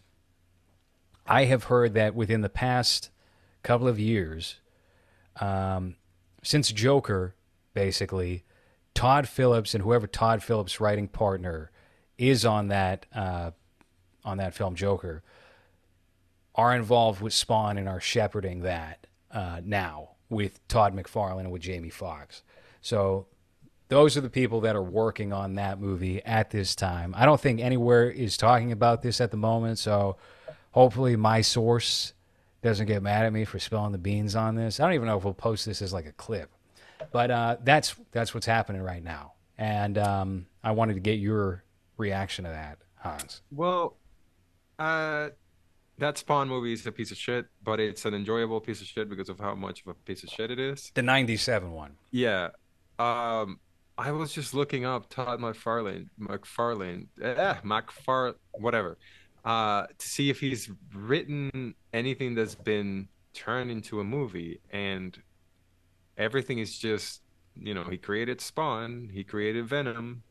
I have heard that within the past couple of years, um, since Joker, basically, Todd Phillips and whoever Todd Phillips' writing partner is on that uh, on that film Joker are involved with Spawn and are shepherding that uh, now with Todd McFarlane and with Jamie Foxx. So those are the people that are working on that movie at this time. I don't think anywhere is talking about this at the moment. So hopefully my source doesn't get mad at me for spilling the beans on this. I don't even know if we'll post this as like a clip, but uh, that's that's what's happening right now. And um, I wanted to get your reaction to that, Hans. Well, uh, that Spawn movie is a piece of shit, but it's an enjoyable piece of shit because of how much of a piece of shit it is. The '97 one. Yeah. Um, I was just looking up Todd McFarlane, McFarlane, eh, McFar, whatever, uh, to see if he's written anything that's been turned into a movie, and everything is just, you know, he created Spawn, he created Venom,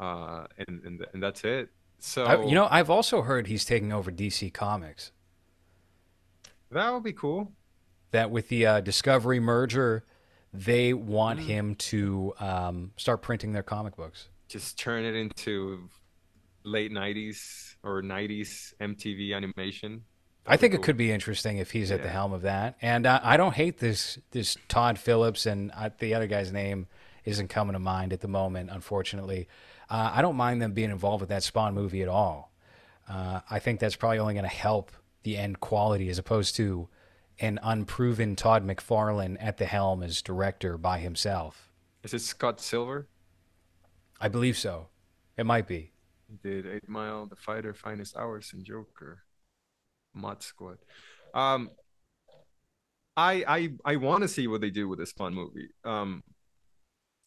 uh, and and and that's it. So I, you know, I've also heard he's taking over DC Comics. that would be cool. That with the uh, Discovery merger, they want Mm. him to um, start printing their comic books. Just turn it into late '90s or '90s MTV animation. I think it could be interesting if he's at the helm of that. And uh, I don't hate this this Todd Phillips and uh, the other guy's name isn't coming to mind at the moment, unfortunately. Uh, I don't mind them being involved with that Spawn movie at all. Uh, I think that's probably only going to help the end quality as opposed to an unproven Todd McFarlane at the helm as director by himself. Is it Scott Silver? I believe so. It might be. He did Eight Mile, The Fighter, Finest Hours, and Joker. Mod Squad. Um, I I I want to see what they do with this Spawn movie. Um,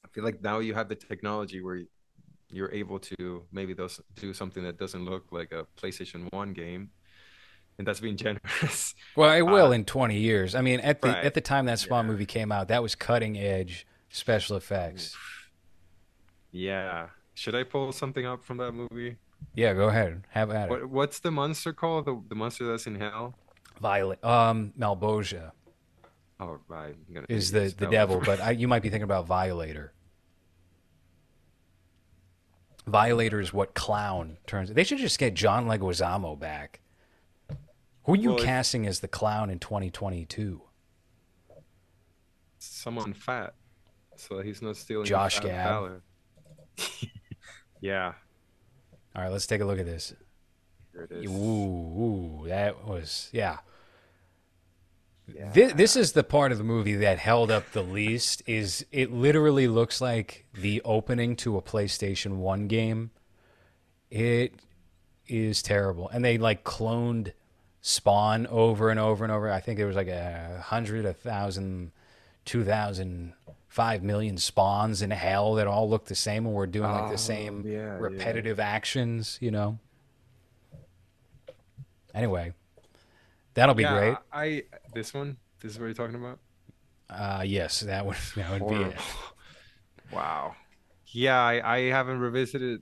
I feel like now you have the technology where you're able to maybe those do something that doesn't look like a PlayStation One game, and that's being generous. Well, it will Uh, in 20 years. I mean, at the right. at the time that Spawn Yeah. movie came out, that was cutting edge special effects. yeah. Should I pull something up from that movie? Yeah, go ahead. Have at it. What what's the monster called? The the monster that's in hell? Violet. Um, Malebolgia Oh right, is the, the devil, but I, you might be thinking about Violator. Violator is what clown turns. They should just get John Leguizamo back. Who are you Well, casting as the clown in 2022? someone fat, so he's not stealing. Josh Gad. yeah, All right, let's take a look at this. here it is. Ooh, ooh, that was yeah. Yeah. This, this is the part of the movie that held up the least. Is it literally looks like the opening to a PlayStation One game, It is terrible, and they like cloned Spawn over and over and over. I think there was like a hundred, a thousand, two thousand, five million spawns in hell that all look the same, and we're doing like Oh, the same yeah, yeah. repetitive actions. You know. Anyway, that'll be yeah, great. I this one. This is what you're talking about. Uh, yes, that would that would be it. Wow. Yeah, I, I haven't revisited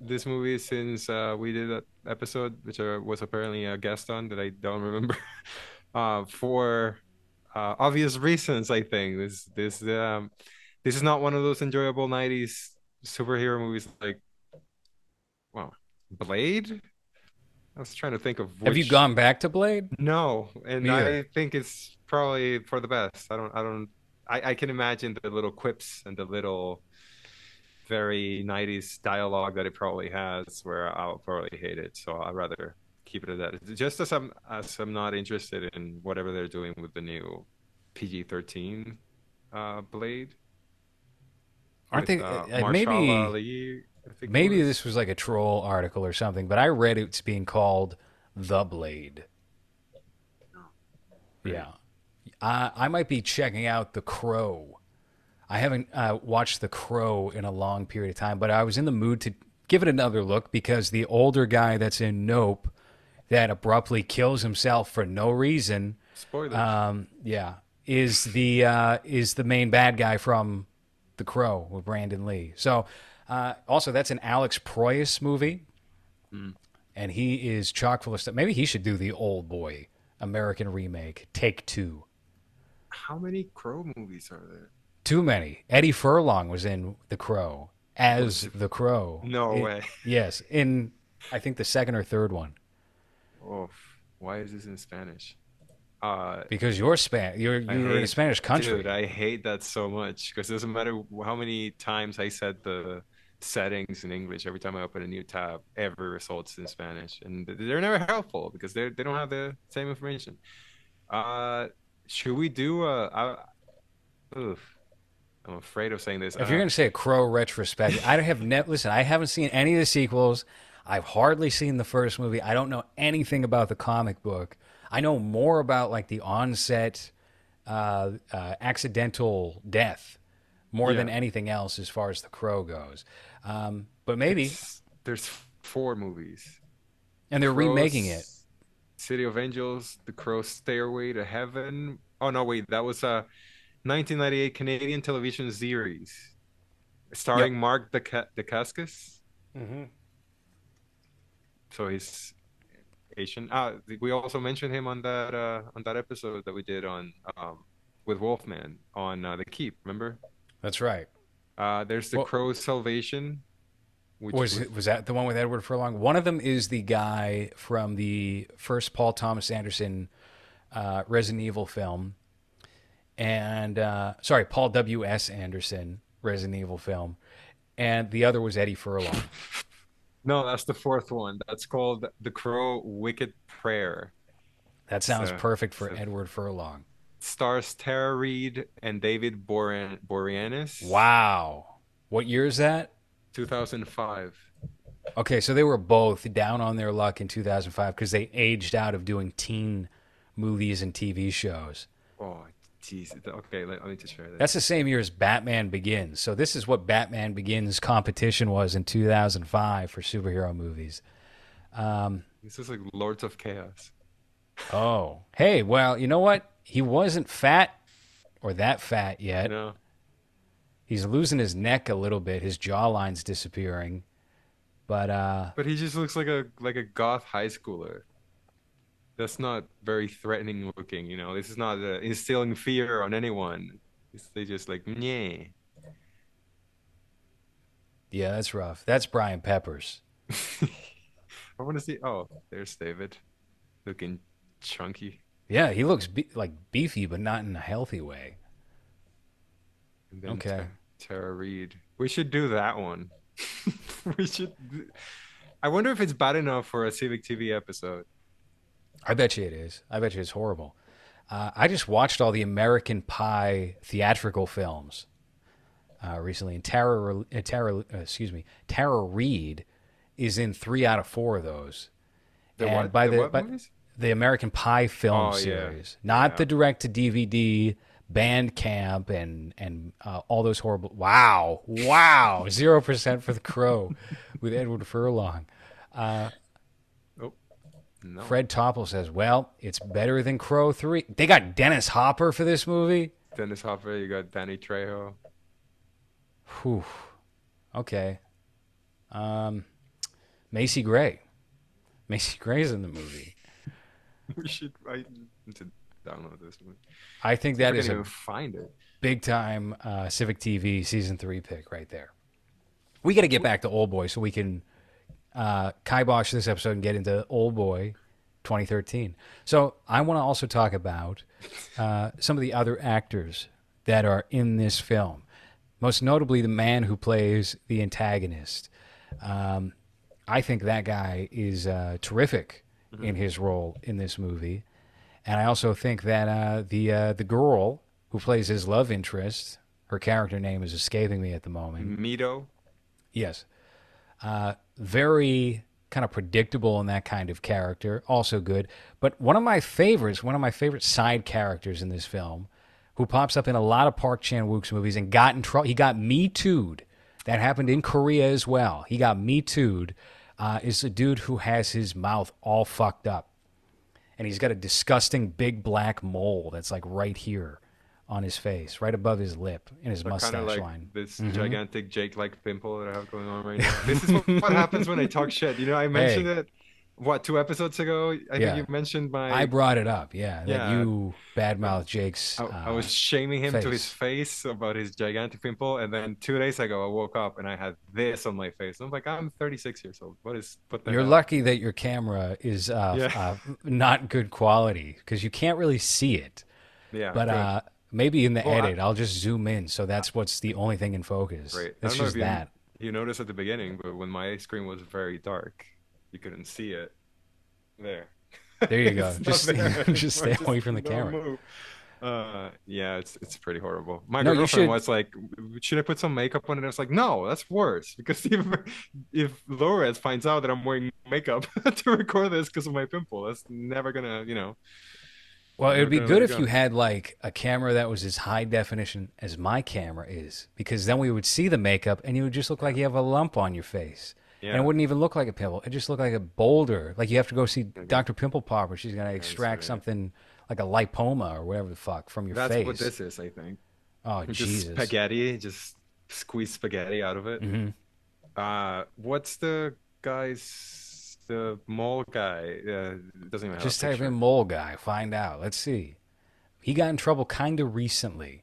this movie since uh, we did that episode, which I was apparently a guest on that I don't remember. uh, for uh, obvious reasons, I think this this um this is not one of those enjoyable '90s superhero movies like, well, Blade. I was trying to think of Have you gone back to Blade? no, and I think it's probably for the best. I don't, I don't, I, I can imagine the little quips and the little very 90s dialogue that it probably has where I'll probably hate it. So I'd rather keep it at that. Just as I'm, as I'm not interested in whatever they're doing with the new PG-13 uh, Blade. Aren't with, they? uh, uh, maybe Ali, I think it maybe was. this was like a troll article or something, but I read it's being called the Blade. Yeah, I I might be checking out The Crow. I haven't uh, watched The Crow in a long period of time, but I was in the mood to give it another look because the older guy that's in Nope that abruptly kills himself for no reason Spoilers. um, yeah, is the uh, is the main bad guy from The Crow with Brandon Lee. So, uh, also that's an Alex Proyas movie, and he is chock full of stuff. Maybe he should do the Old Boy American remake, Take Two. How many Crow movies are there? Too many. Eddie Furlong was in The Crow as the Crow. No It- way. Yes, in I think the second or third one. Oh, why is this in Spanish? Uh, Because you're Span, you're you're in a Spanish country. Dude, I hate that so much because it doesn't matter how many times I set the settings in English. Every time I open a new tab, every result's in Spanish, and they're never helpful because they they don't have the same information. Uh, should we do a? I, oof, I'm afraid of saying this. If Uh, you're going to say a Crow retrospective, I don't have never listen. I haven't seen any of the sequels. I've hardly seen the first movie. I don't know anything about the comic book. I know more about like the onset, uh, uh, accidental death, more than anything else as far as the Crow goes. Um, but maybe, it's- there's four movies. and they're remaking it. City of Angels, The Crow, Stairway to Heaven. Oh no, wait, that was a 1998 Canadian television series starring Mark Dacascos. Dacascos. Mm-hmm. So he's Asian. Ah, we also mentioned him on that uh, on that episode that we did on um, with Wolfman on uh, the Keep. Remember? That's right. Uh, there's the Well- Crow's Salvation. Which Was it, was that the one with Edward Furlong? One of them is the guy from the first Paul Thomas Anderson uh, Resident Evil film, and uh, sorry, Paul W. S. Anderson Resident Evil film, and the other was Eddie Furlong. No, that's the fourth one. That's called The Crow Wicked Prayer. That sounds So- perfect for so- Edward Furlong. stars Tara Reid and David Borean- Boreanaz. Wow, what year is that? 2005. Okay, so they were both down on their luck in 2005 because they aged out of doing teen movies and TV shows. Oh, Okay, let, I need to share that. That's the same year as Batman Begins. So this is what Batman Begins competition was in 2005 for superhero movies. Um, This is like Lords of Chaos. oh, hey, well, you know what? He wasn't fat or that fat yet. know? He's losing his neck a little bit. His jawline's disappearing. But uh, But he just looks like a like a goth high schooler. That's not very threatening looking, you know. This is not uh, instilling fear on anyone. It's, they just like, yeah. yeah, that's rough. That's Brian Peppers. I want to see. Oh, there's David, looking chunky. Yeah, he looks be- like beefy, but not in a healthy way. And then Okay. Ta- Tara Reid. We should do that one. we should. I wonder if it's bad enough for a Civic TV episode. I bet you it is. I bet you it's horrible. Uh, I just watched all the American Pie theatrical films uh, recently, and Tara, uh, Tara, uh, excuse me, Tara Reid is in three out of four of those. The and what? by The the, what by- movies? the American Pie film Oh, yeah. series, not Yeah. the direct to DVD, Band Camp, and and uh, all those horrible. Wow, wow, zero percent for the Crow with Edward Furlong. Uh, No. Fred Topel says, "Well, it's better than Crow three. They got Dennis Hopper for this movie. Dennis Hopper. You got Danny Trejo. Whew. Okay. Um, Macy Gray. Macy Gray's in the movie. we should. I need to download this movie. I think I that can't is a find it. big time uh, Civic TV season three pick right there. We got to get back to Old Boy so we can uh, kibosh this episode and get into Old Boy 2013. So I want to also talk about uh, some of the other actors that are in this film. Most notably, the man who plays the antagonist. Um, I think that guy is uh, terrific in his role in this movie, and I also think that uh, the uh, the girl who plays his love interest, her character name is escaping me at the moment. Mi-do. Yes. Uh, very kind of predictable in that kind of character. Also good. But one of my favorites, one of my favorite side characters in this film, who pops up in a lot of Park Chan Wook's movies and got in trouble. He got me too'd. That happened in Korea as well. He got me too'd. Uh, is a dude who has his mouth all fucked up. And he's got a disgusting big black mole that's like right here on his face, right above his lip in his Kind mustache like line. this Mm-hmm. gigantic Jake-like pimple that I have going on right now. This is what, what happens when I talk shit. You know, I mentioned it. What two episodes ago? I Yeah. think you mentioned my. I brought it up, yeah. That Yeah. you badmouth Jake's. I, Uh, I was shaming him to his face. face about his gigantic pimple, and then two days ago I woke up and I had this on my face. I'm like, I'm 36 years old. What is? What the You're hell? lucky that your camera is uh, Yeah. uh, not good quality because you can't really see it. Yeah, But uh, maybe in the Well, edit, I'll just zoom in, so that's what's the only thing in focus. I That's don't just you, that. You noticed at the beginning, but when my screen was very dark, you couldn't see it. There. There you go. It's Just- just stay away from the camera. move. Uh, yeah, it's it's pretty horrible. My No, girlfriend should- was like, "Should I put some makeup on it?" I was like, "No, that's worse because if if Lores finds out that I'm wearing makeup to record this because of my pimple, that's never gonna, you know." Well, it would be good if you had like a camera that was as high definition as my camera is, because then we would see the makeup and you would just look like you have a lump on your face. And it wouldn't even look like a pimple. It just looked like a boulder. Like you have to go see Dr. Pimple Popper. She's going to extract right. something like a lipoma or whatever the fuck from your That's face. That's what this is, I think. oh, Just Jesus. spaghetti, just squeeze spaghetti out of it. hmm Uh, what's the guy's the mole guy? Uh, doesn't even have Just type in mole guy. Find out. Let's see. He got in trouble kind of recently,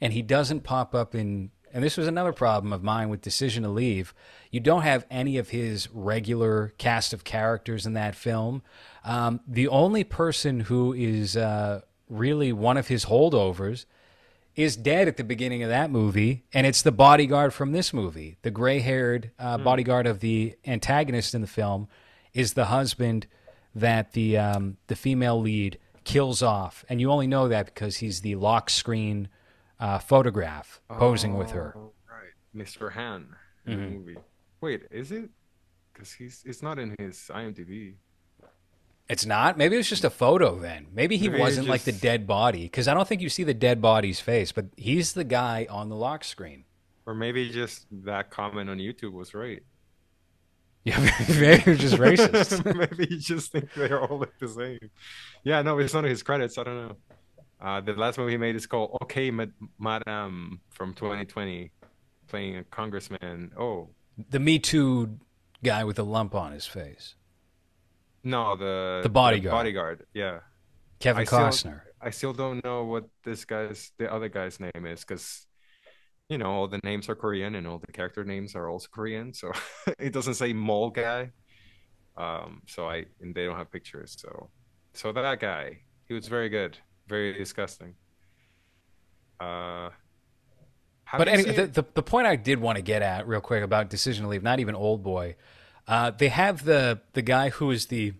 and he doesn't pop up in. And this was another problem of mine with Decision to Leave. You don't have any of his regular cast of characters in that film. Um, the only person who is uh, really one of his holdovers is dead at the beginning of that movie, and it's the bodyguard from this movie. The gray haired uh, bodyguard of the antagonist in the film is the husband that the um, the female lead kills off, and you only know that because he's the lock screen uh, photograph posing with her. Oh, right, Mr. Han in Mm-hmm. the movie. Wait, is it? Because he's it's not in his IMDb. It's not. Maybe it was just a photo then. Maybe he Maybe wasn't like the dead body because I don't think you see the dead body's face, but he's the guy on the lock screen. Or maybe just that comment on YouTube was right. Yeah, maybe was just racist. maybe you just think they're all like the same. Yeah, no, it's not his credits. I don't know. Uh, the last movie he made is called Okay, Mad- Madam from 2020, playing a congressman. Oh, the Me Too guy with a lump on his face. No, the The bodyguard. bodyguard, yeah. Kevin I still- Costner. I still don't know what this guy's the other guy's name is because you know all the names are Korean and all the character names are also Korean, so it doesn't say mole guy. Um, so I and they don't have pictures, so so that guy he was very good, very disgusting. Uh, But anyway, seen- the, the, the point I did want to get at real quick about Decision to Leave, not even Old Boy, uh, they have the the guy who is the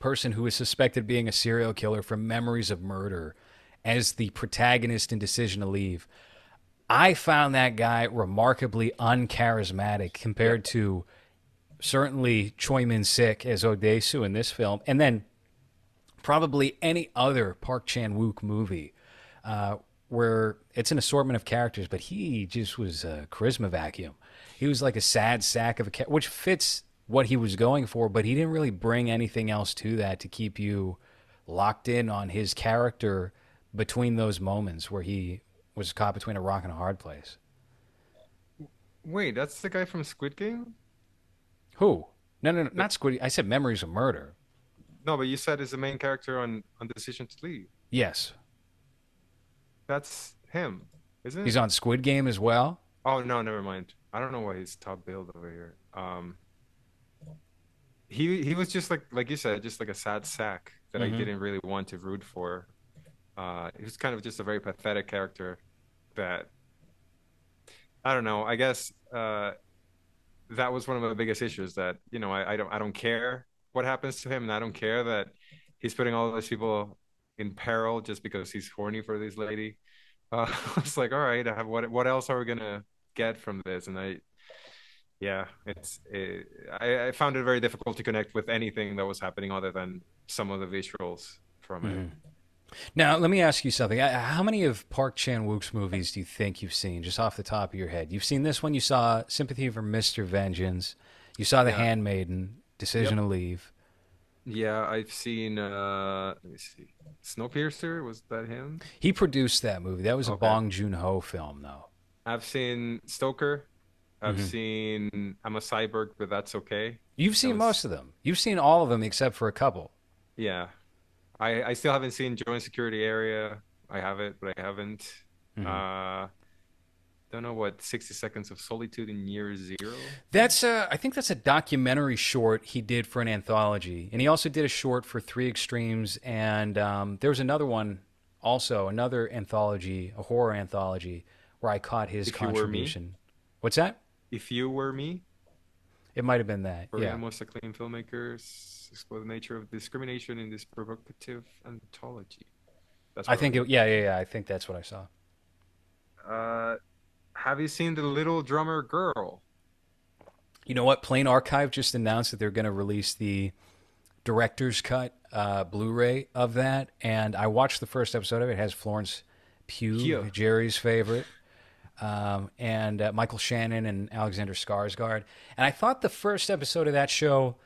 person who is suspected being a serial killer from Memories of Murder as the protagonist in Decision to Leave. I found that guy remarkably uncharismatic compared to certainly Choi Min Sik as Odesu in this film, and then probably any other Park Chan Wook movie uh, where it's an assortment of characters, but he just was a charisma vacuum. He was like a sad sack of a cat, which fits what he was going for, but he didn't really bring anything else to that to keep you locked in on his character between those moments where he was caught between a rock and a hard place. Wait, that's the guy from Squid Game? Who? No, no, no, not Squid. I said Memories of Murder. No, but you said is the main character on on Decision to Leave. Yes, That's him, isn't it? he's on Squid Game as well. Oh no, never mind. I don't know why he's top billed over here. Um, he he was just like like you said, just like a sad sack that Mhm. I didn't really want to root for. Uh, he was kind of just a very pathetic character that I don't know. I guess uh, that was one of my biggest issues. That you know, I, I don't I don't care what happens to him, and I don't care that he's putting all those people in peril just because he's horny for this lady. Uh, I was like, all right, I have, what what else are we gonna get from this? And I, yeah, it's it, I, I found it very difficult to connect with anything that was happening other than some of the visuals from it. Now, let me ask you something. Uh, How many of Park Chan Wook's movies do you think you've seen, just off the top of your head? You've seen this one. You saw Sympathy for Mr. Vengeance. You saw The Yeah. Handmaiden, Decision to Leave. Yeah, I've seen. uh Let me see. Snowpiercer was that him? He produced that movie. That was a Bong Joon Ho film, though. I've seen Stoker. I've Mhm. seen I'm a Cyborg, but that's okay. You've seen was- most of them. You've seen all of them except for a couple. Yeah, I I still haven't seen Joint Security Area. I have it, but I haven't. Mhm. Uh, don't know what 60 Seconds of Solitude in Year Zero. That's a, I think that's a documentary short he did for an anthology, and he also did a short for Three Extremes, and um, there was another one, also another anthology, a horror anthology, where I caught his If contribution. What's that? If You Were Me, It might have been that. Korean Yeah. most acclaimed filmmakers explore the nature of discrimination in this provocative anthology. That's I think it, yeah, yeah, yeah. I think that's what I saw. Uh, have you seen The Little Drummer Girl? You know what? Plain Archive just announced that they're going to release the director's cut uh, Blu-ray of that, and I watched the first episode of it. It has Florence Pugh, Yeah. Jerry's favorite, um, and uh, Michael Shannon and Alexander Skarsgård. And I thought the first episode of that show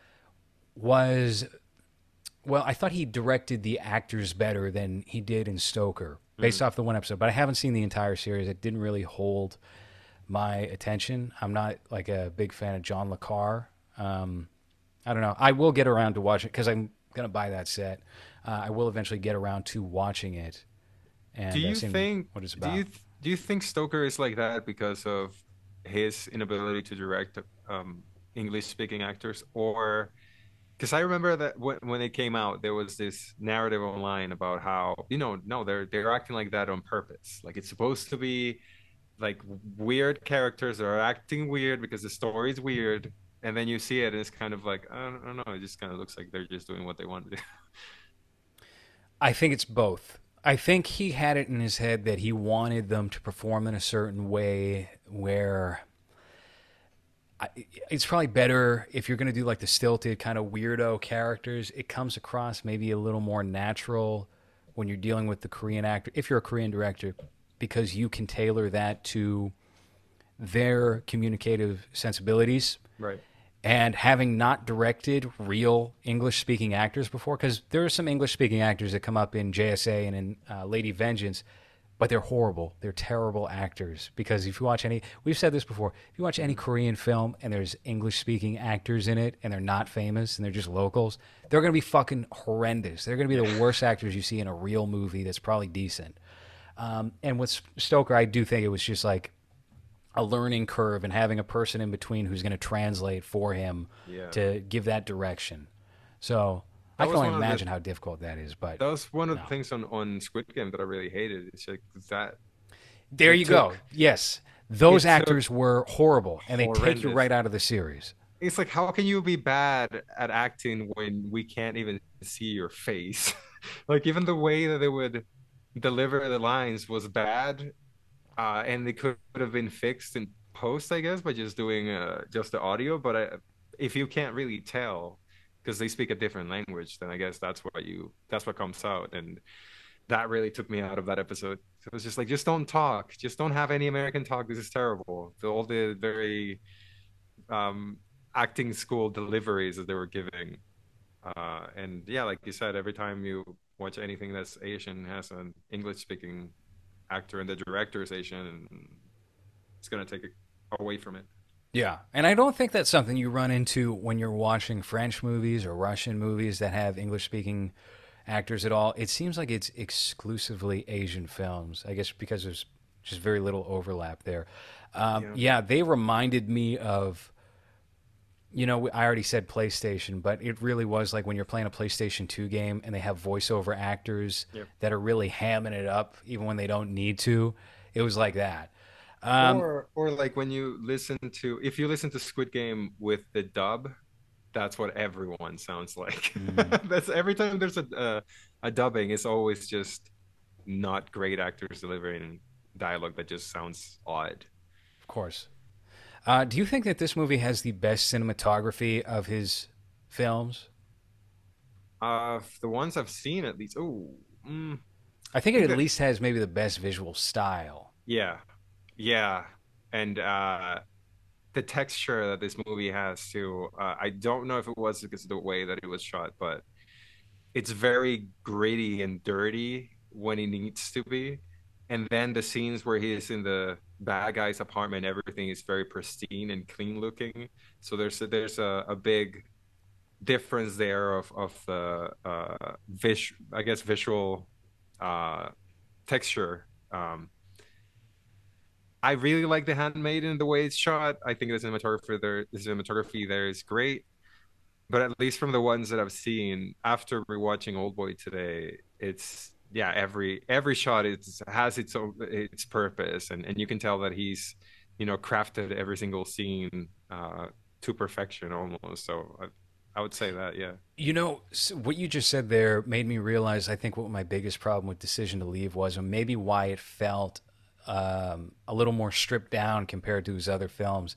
was well, I thought he directed the actors better than he did in Stoker, based off the one episode. But I haven't seen the entire series. It didn't really hold my attention. I'm not like a big fan of John Le Carre. Um, I don't know. I will get around to watching it because I'm gonna buy that set. Uh, I will eventually get around to watching it. And do you think what it's do about? you do you think Stoker is like that because of his inability to direct um, English speaking actors? Or because I remember that when, when it came out there was this narrative online about how you know no they're they're acting like that on purpose. Like it's supposed to be like weird characters are acting weird because the story is weird and then you see it and it's kind of like I don't, I don't know it just kind of looks like they're just doing what they want to do. I think it's both. I think he had it in his head that he wanted them to perform in a certain way where it's probably better if you're going to do like the stilted kind of weirdo characters. It comes across maybe a little more natural when you're dealing with the Korean actor, if you're a Korean director, because you can tailor that to their communicative sensibilities right and having not directed real English speaking actors before, because there are some English speaking actors that come up in JSA and in uh, Lady Vengeance, but they're horrible. They're terrible actors. Because if you watch any, we've said this before, if you watch any Korean film and there's English speaking actors in it and they're not famous and they're just locals, they're going to be fucking horrendous. They're going to be the worst actors you see in a real movie that's probably decent. Um, and with Stoker, I do think it was just like a learning curve and having a person in between who's going to translate for him Yeah. to give that direction. So That I can only of the- imagine how difficult that is. But That was one of No. the things on, on Squid Game that I really hated. It's like that. there you go. Yes, those actors were horrible, and they take you right out of the series. It's like, how can you be bad at acting when we can't even see your face? like, even the way that they would deliver the lines was bad, uh, and they could have been fixed in post, I guess, by just doing uh, just the audio. But I, if you can't really tell because they speak a different language, then I guess that's what you that's what comes out. And that really took me out of that episode. So it was just like, just don't talk, just don't have any American talk. This is terrible. The, all the very um, acting school deliveries that they were giving. Uh, and yeah, like you said, every time you watch anything that's Asian has an English speaking actor and the director is Asian, and it's gonna take away from it. Yeah, and I don't think that's something you run into when you're watching French movies or Russian movies that have English speaking actors at all. It seems like it's exclusively Asian films. I guess because there's just very little overlap there. Um, yeah. yeah, they reminded me of you know, I already said PlayStation, but it really was like when you're playing a PlayStation 2 game and they have voiceover actors yep. that are really hamming it up even when they don't need to. It was like that. Um, or, or like when you listen to, if you listen to Squid Game with the dub, that's what everyone sounds like. Mm. that's every time there's a, a, a dubbing, it's always just not great actors delivering dialogue that just sounds odd. Of course. Uh, do you think that this movie has the best cinematography of his films? Uh, the ones I've seen, at least. Oh, mm, I think it at least has maybe the best visual style. Yeah, yeah, and uh, the texture that this movie has too. Uh, I don't know if it was because of the way that it was shot, but it's very gritty and dirty when it needs to be. And then the scenes where he is in the bad guy's apartment, everything is very pristine and clean looking. So there's a, there's a, a big difference there of of the uh, vis I guess visual uh, texture. Um, I really like the handmaiden the way it's shot. I think the cinematography there the cinematography there is great. But at least from the ones that I've seen after rewatching Old Boy today, it's yeah every every shot is has its own its purpose. And and you can tell that he's you know crafted every single scene uh to perfection almost. So I, I would say that yeah. You know what you just said there made me realize i think what my biggest problem with decision to leave was and maybe why it felt um, a little more stripped down compared to his other films.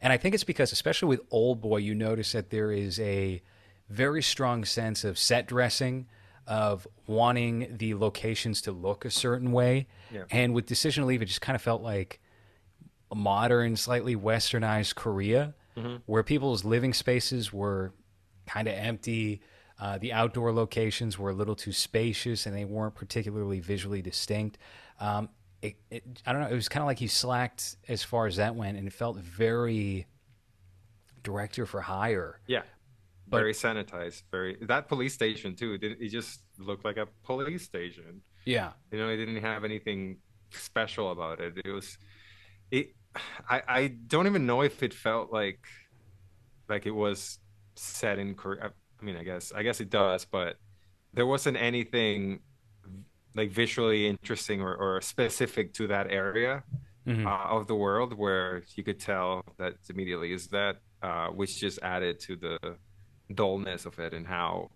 And i think it's because especially with old boy you notice that there is a very strong sense of set dressing of wanting the locations to look a certain way. Yeah. And with Decision to Leave, it just kind of felt like a modern, slightly westernized Korea, mm-hmm. where people's living spaces were kind of empty. Uh, the outdoor locations were a little too spacious and they weren't particularly visually distinct. Um, it, it, I don't know. It was kind of like he slacked as far as that went, and it felt very director for hire. Yeah but, very sanitized. Very that police station too. It, it just looked like a police station. Yeah, you know, it didn't have anything special about it. It was, it. I I don't even know if it felt like, like it was set in Korea. I mean, I guess I guess it does, but there wasn't anything like visually interesting or, or specific to that area mm-hmm. uh, of the world where you could tell that immediately is that uh, which just added to the dullness of it and how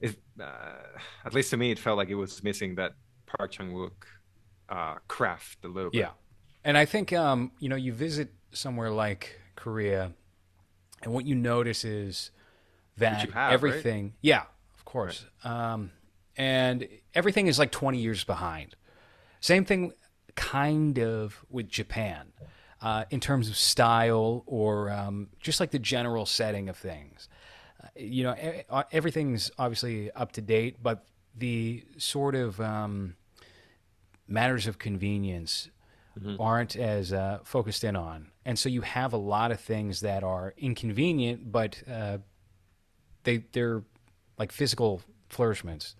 it, uh, at least to me, it felt like it was missing that Park Chan Wook uh, craft a little bit. Yeah, and I think um, you know you visit somewhere like Korea, and what you notice is that have, everything. Right? Yeah, of course. Right. Um, and everything is like 20 years behind. Same thing, kind of, with Japan. Uh, in terms of style or um, just like the general setting of things you know, everything's obviously up to date, but the sort of um, matters of convenience mm-hmm. aren't as uh, focused in on. And so you have a lot of things that are inconvenient, but uh, they they're like physical flourishments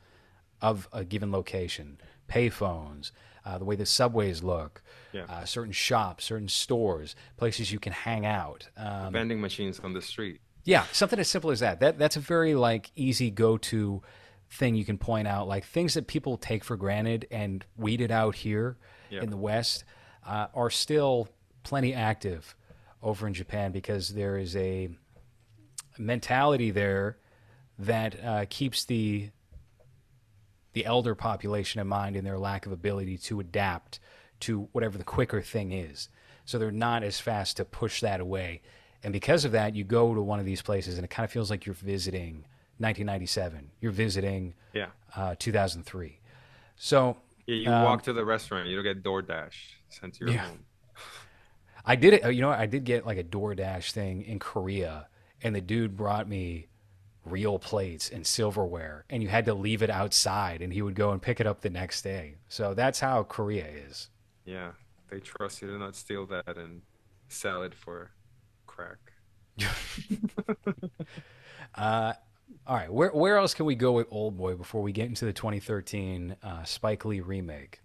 of a given location, payphones, uh, the way the subways look, yeah. uh, certain shops, certain stores, places you can hang out, um, vending machines on the street. Yeah, something as simple as that. That that's a very like easy go to thing you can point out. Like things that people take for granted and weeded out here in the West uh, are still plenty active over in Japan because there is a mentality there that uh, keeps the the elder population in mind in their lack of ability to adapt to whatever the quicker thing is. So they're not as fast to push that away And because of that, you go to one of these places and it kind of feels like you're visiting 1997. You're visiting Yeah. uh, 2003. So Yeah, you Um, walk to the restaurant, you don't get DoorDash sent to your Yeah. home. I did it. You know. I did get like a DoorDash thing in Korea, and the dude brought me real plates and silverware, and you had to leave it outside, and he would go and pick it up the next day. So that's how Korea is. Yeah, they trust you to not steal that and sell it for crack. Uh, all right, where where else can we go with Old Boy before we get into the 2013 uh, Spike Lee remake?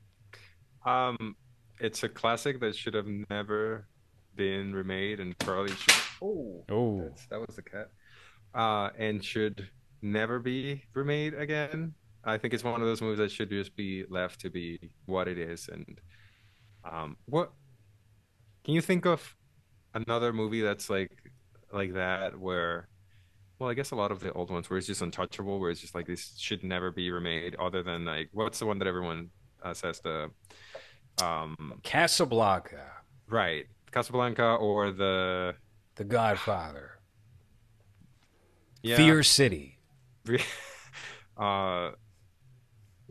Um, it's a classic that should have never been remade and probably should. Oh, Oh, that was the cat. Uh, and should never be remade again. I think it's one of those movies that should just be left to be what it is. And um, what can you think of another movie that's like like that where? Well, I guess a lot of the old ones where it's just untouchable, where it's just like this should never be remade. Other than like, what's the one that everyone uh, says the um Casablanca, right Casablanca or the The Godfather, yeah Fear City. uh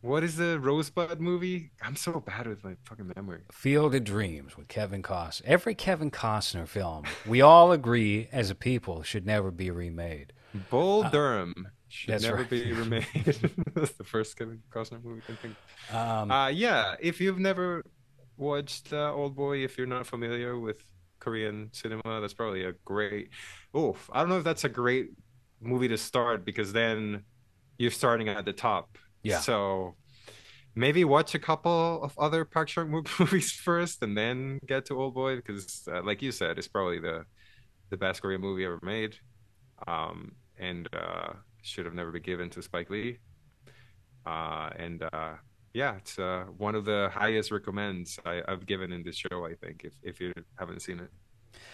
what is the Rosebud movie? I'm so bad with my fucking memory. Field of Dreams with Kevin Costner. Every Kevin Costner film, we all agree as a people, should never be remade. Bull Durham should Uh, never right. be remade. That's the first Kevin Costner movie I can think. Um, Uh yeah, if you've never watched uh, Old Boy, if you're not familiar with Korean cinema, that's probably a great. Oof, I don't know if that's a great movie to start because then you're starting at the top. Yeah. So maybe watch a couple of other Park Chan Wook movies first, and then get to Old Boy because, uh, like you said, it's probably the the best Korean movie ever made, um, and uh, should have never been given to Spike Lee. Uh, and uh, yeah, it's uh, one of the highest recommends I, I've given in this show. I think if if you haven't seen it.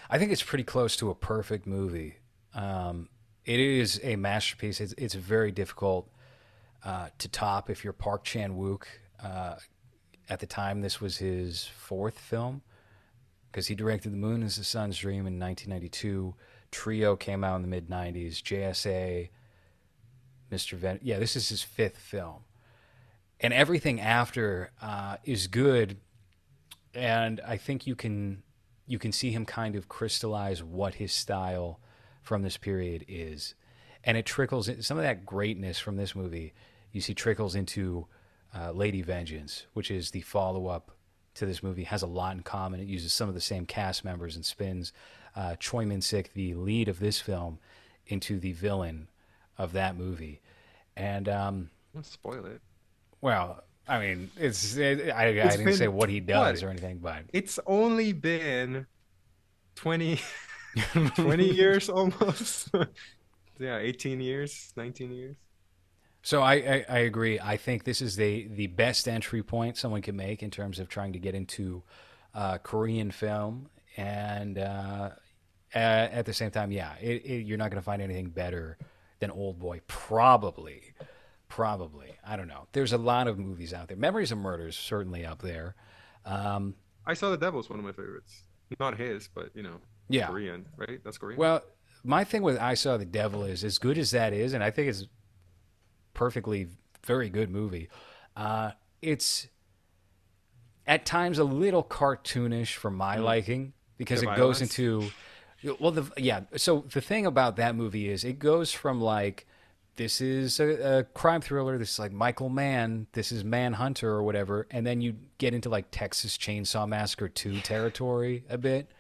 I think it's pretty close to a perfect movie. Um, it is a masterpiece. It's, it's very difficult uh, to top if you're Park Chan Wook. Uh, at the time, this was his fourth film because he directed The Moon is the Sun's Dream in 1992. Trio came out in the mid 90s. JSA, Mr. Ven. Yeah, this is his fifth film. And everything after uh, is good. And I think you can you can see him kind of crystallize what his style from this period is. And it trickles in, some of that greatness from this movie you see trickles into uh, Lady Vengeance, which is the follow up to this movie, has a lot in common. It uses some of the same cast members and spins uh, Choi Min Sik, the lead of this film, into the villain of that movie. And, um, Don't spoil it. well, I mean, it's it, I, I didn't say what he does what? or anything, but It's only been 20, 20 years almost. yeah, 18 years, 19 years. So I, I, I agree. I think this is the the best entry point someone can make in terms of trying to get into uh, Korean film, and uh, at, at the same time, yeah, it, it, you're not going to find anything better than Old Boy. Probably, probably. I don't know. There's a lot of movies out there. Memories of Murder is certainly up there. Um, I Saw the Devil Devil's one of my favorites. Not his, but you know, yeah. Korean, right? That's Korean. Well, my thing with I Saw the Devil is as good as that is, and I think it's perfectly very good movie. Uh, it's at times a little cartoonish for my liking because The it goes into well, the yeah. So the thing about that movie is it goes from like this is a, a crime thriller. This is like Michael Mann. This is Manhunter or whatever, and then you get into like Texas Chainsaw Massacre two territory a bit,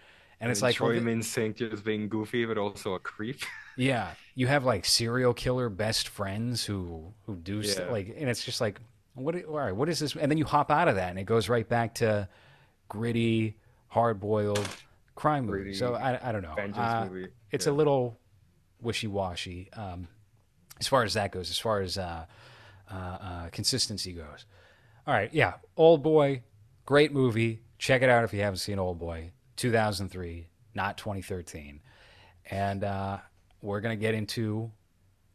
and it's And like well, Choi th- Min Sik just being goofy, but also a creep. yeah, you have like serial killer best friends who who do st- like, and it's just like, what? All right, what is this? And then you hop out of that, and it goes right back to gritty, hard boiled crime movie. Gritty So I I don't know. Vengeance Uh, movie. It's Yeah. a little wishy washy um, as far as that goes. As far as uh, uh, uh, consistency goes. All right, yeah, Old Boy, great movie. Check it out if you haven't seen Old Boy. 2003, not 2013. And uh, we're going to get into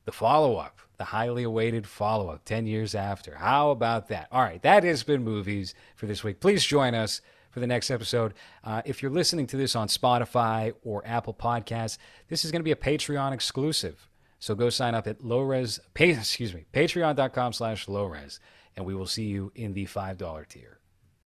the follow up, the highly awaited follow up 10 years after. How about that? All right, that has been movies for this week. Please join us for the next episode. Uh, if you're listening to this on Spotify or Apple Podcasts, this is going to be a Patreon exclusive. So go sign up at lowres, pay, excuse me, patreon.com slash lowres, and we will see you in the $5 tier.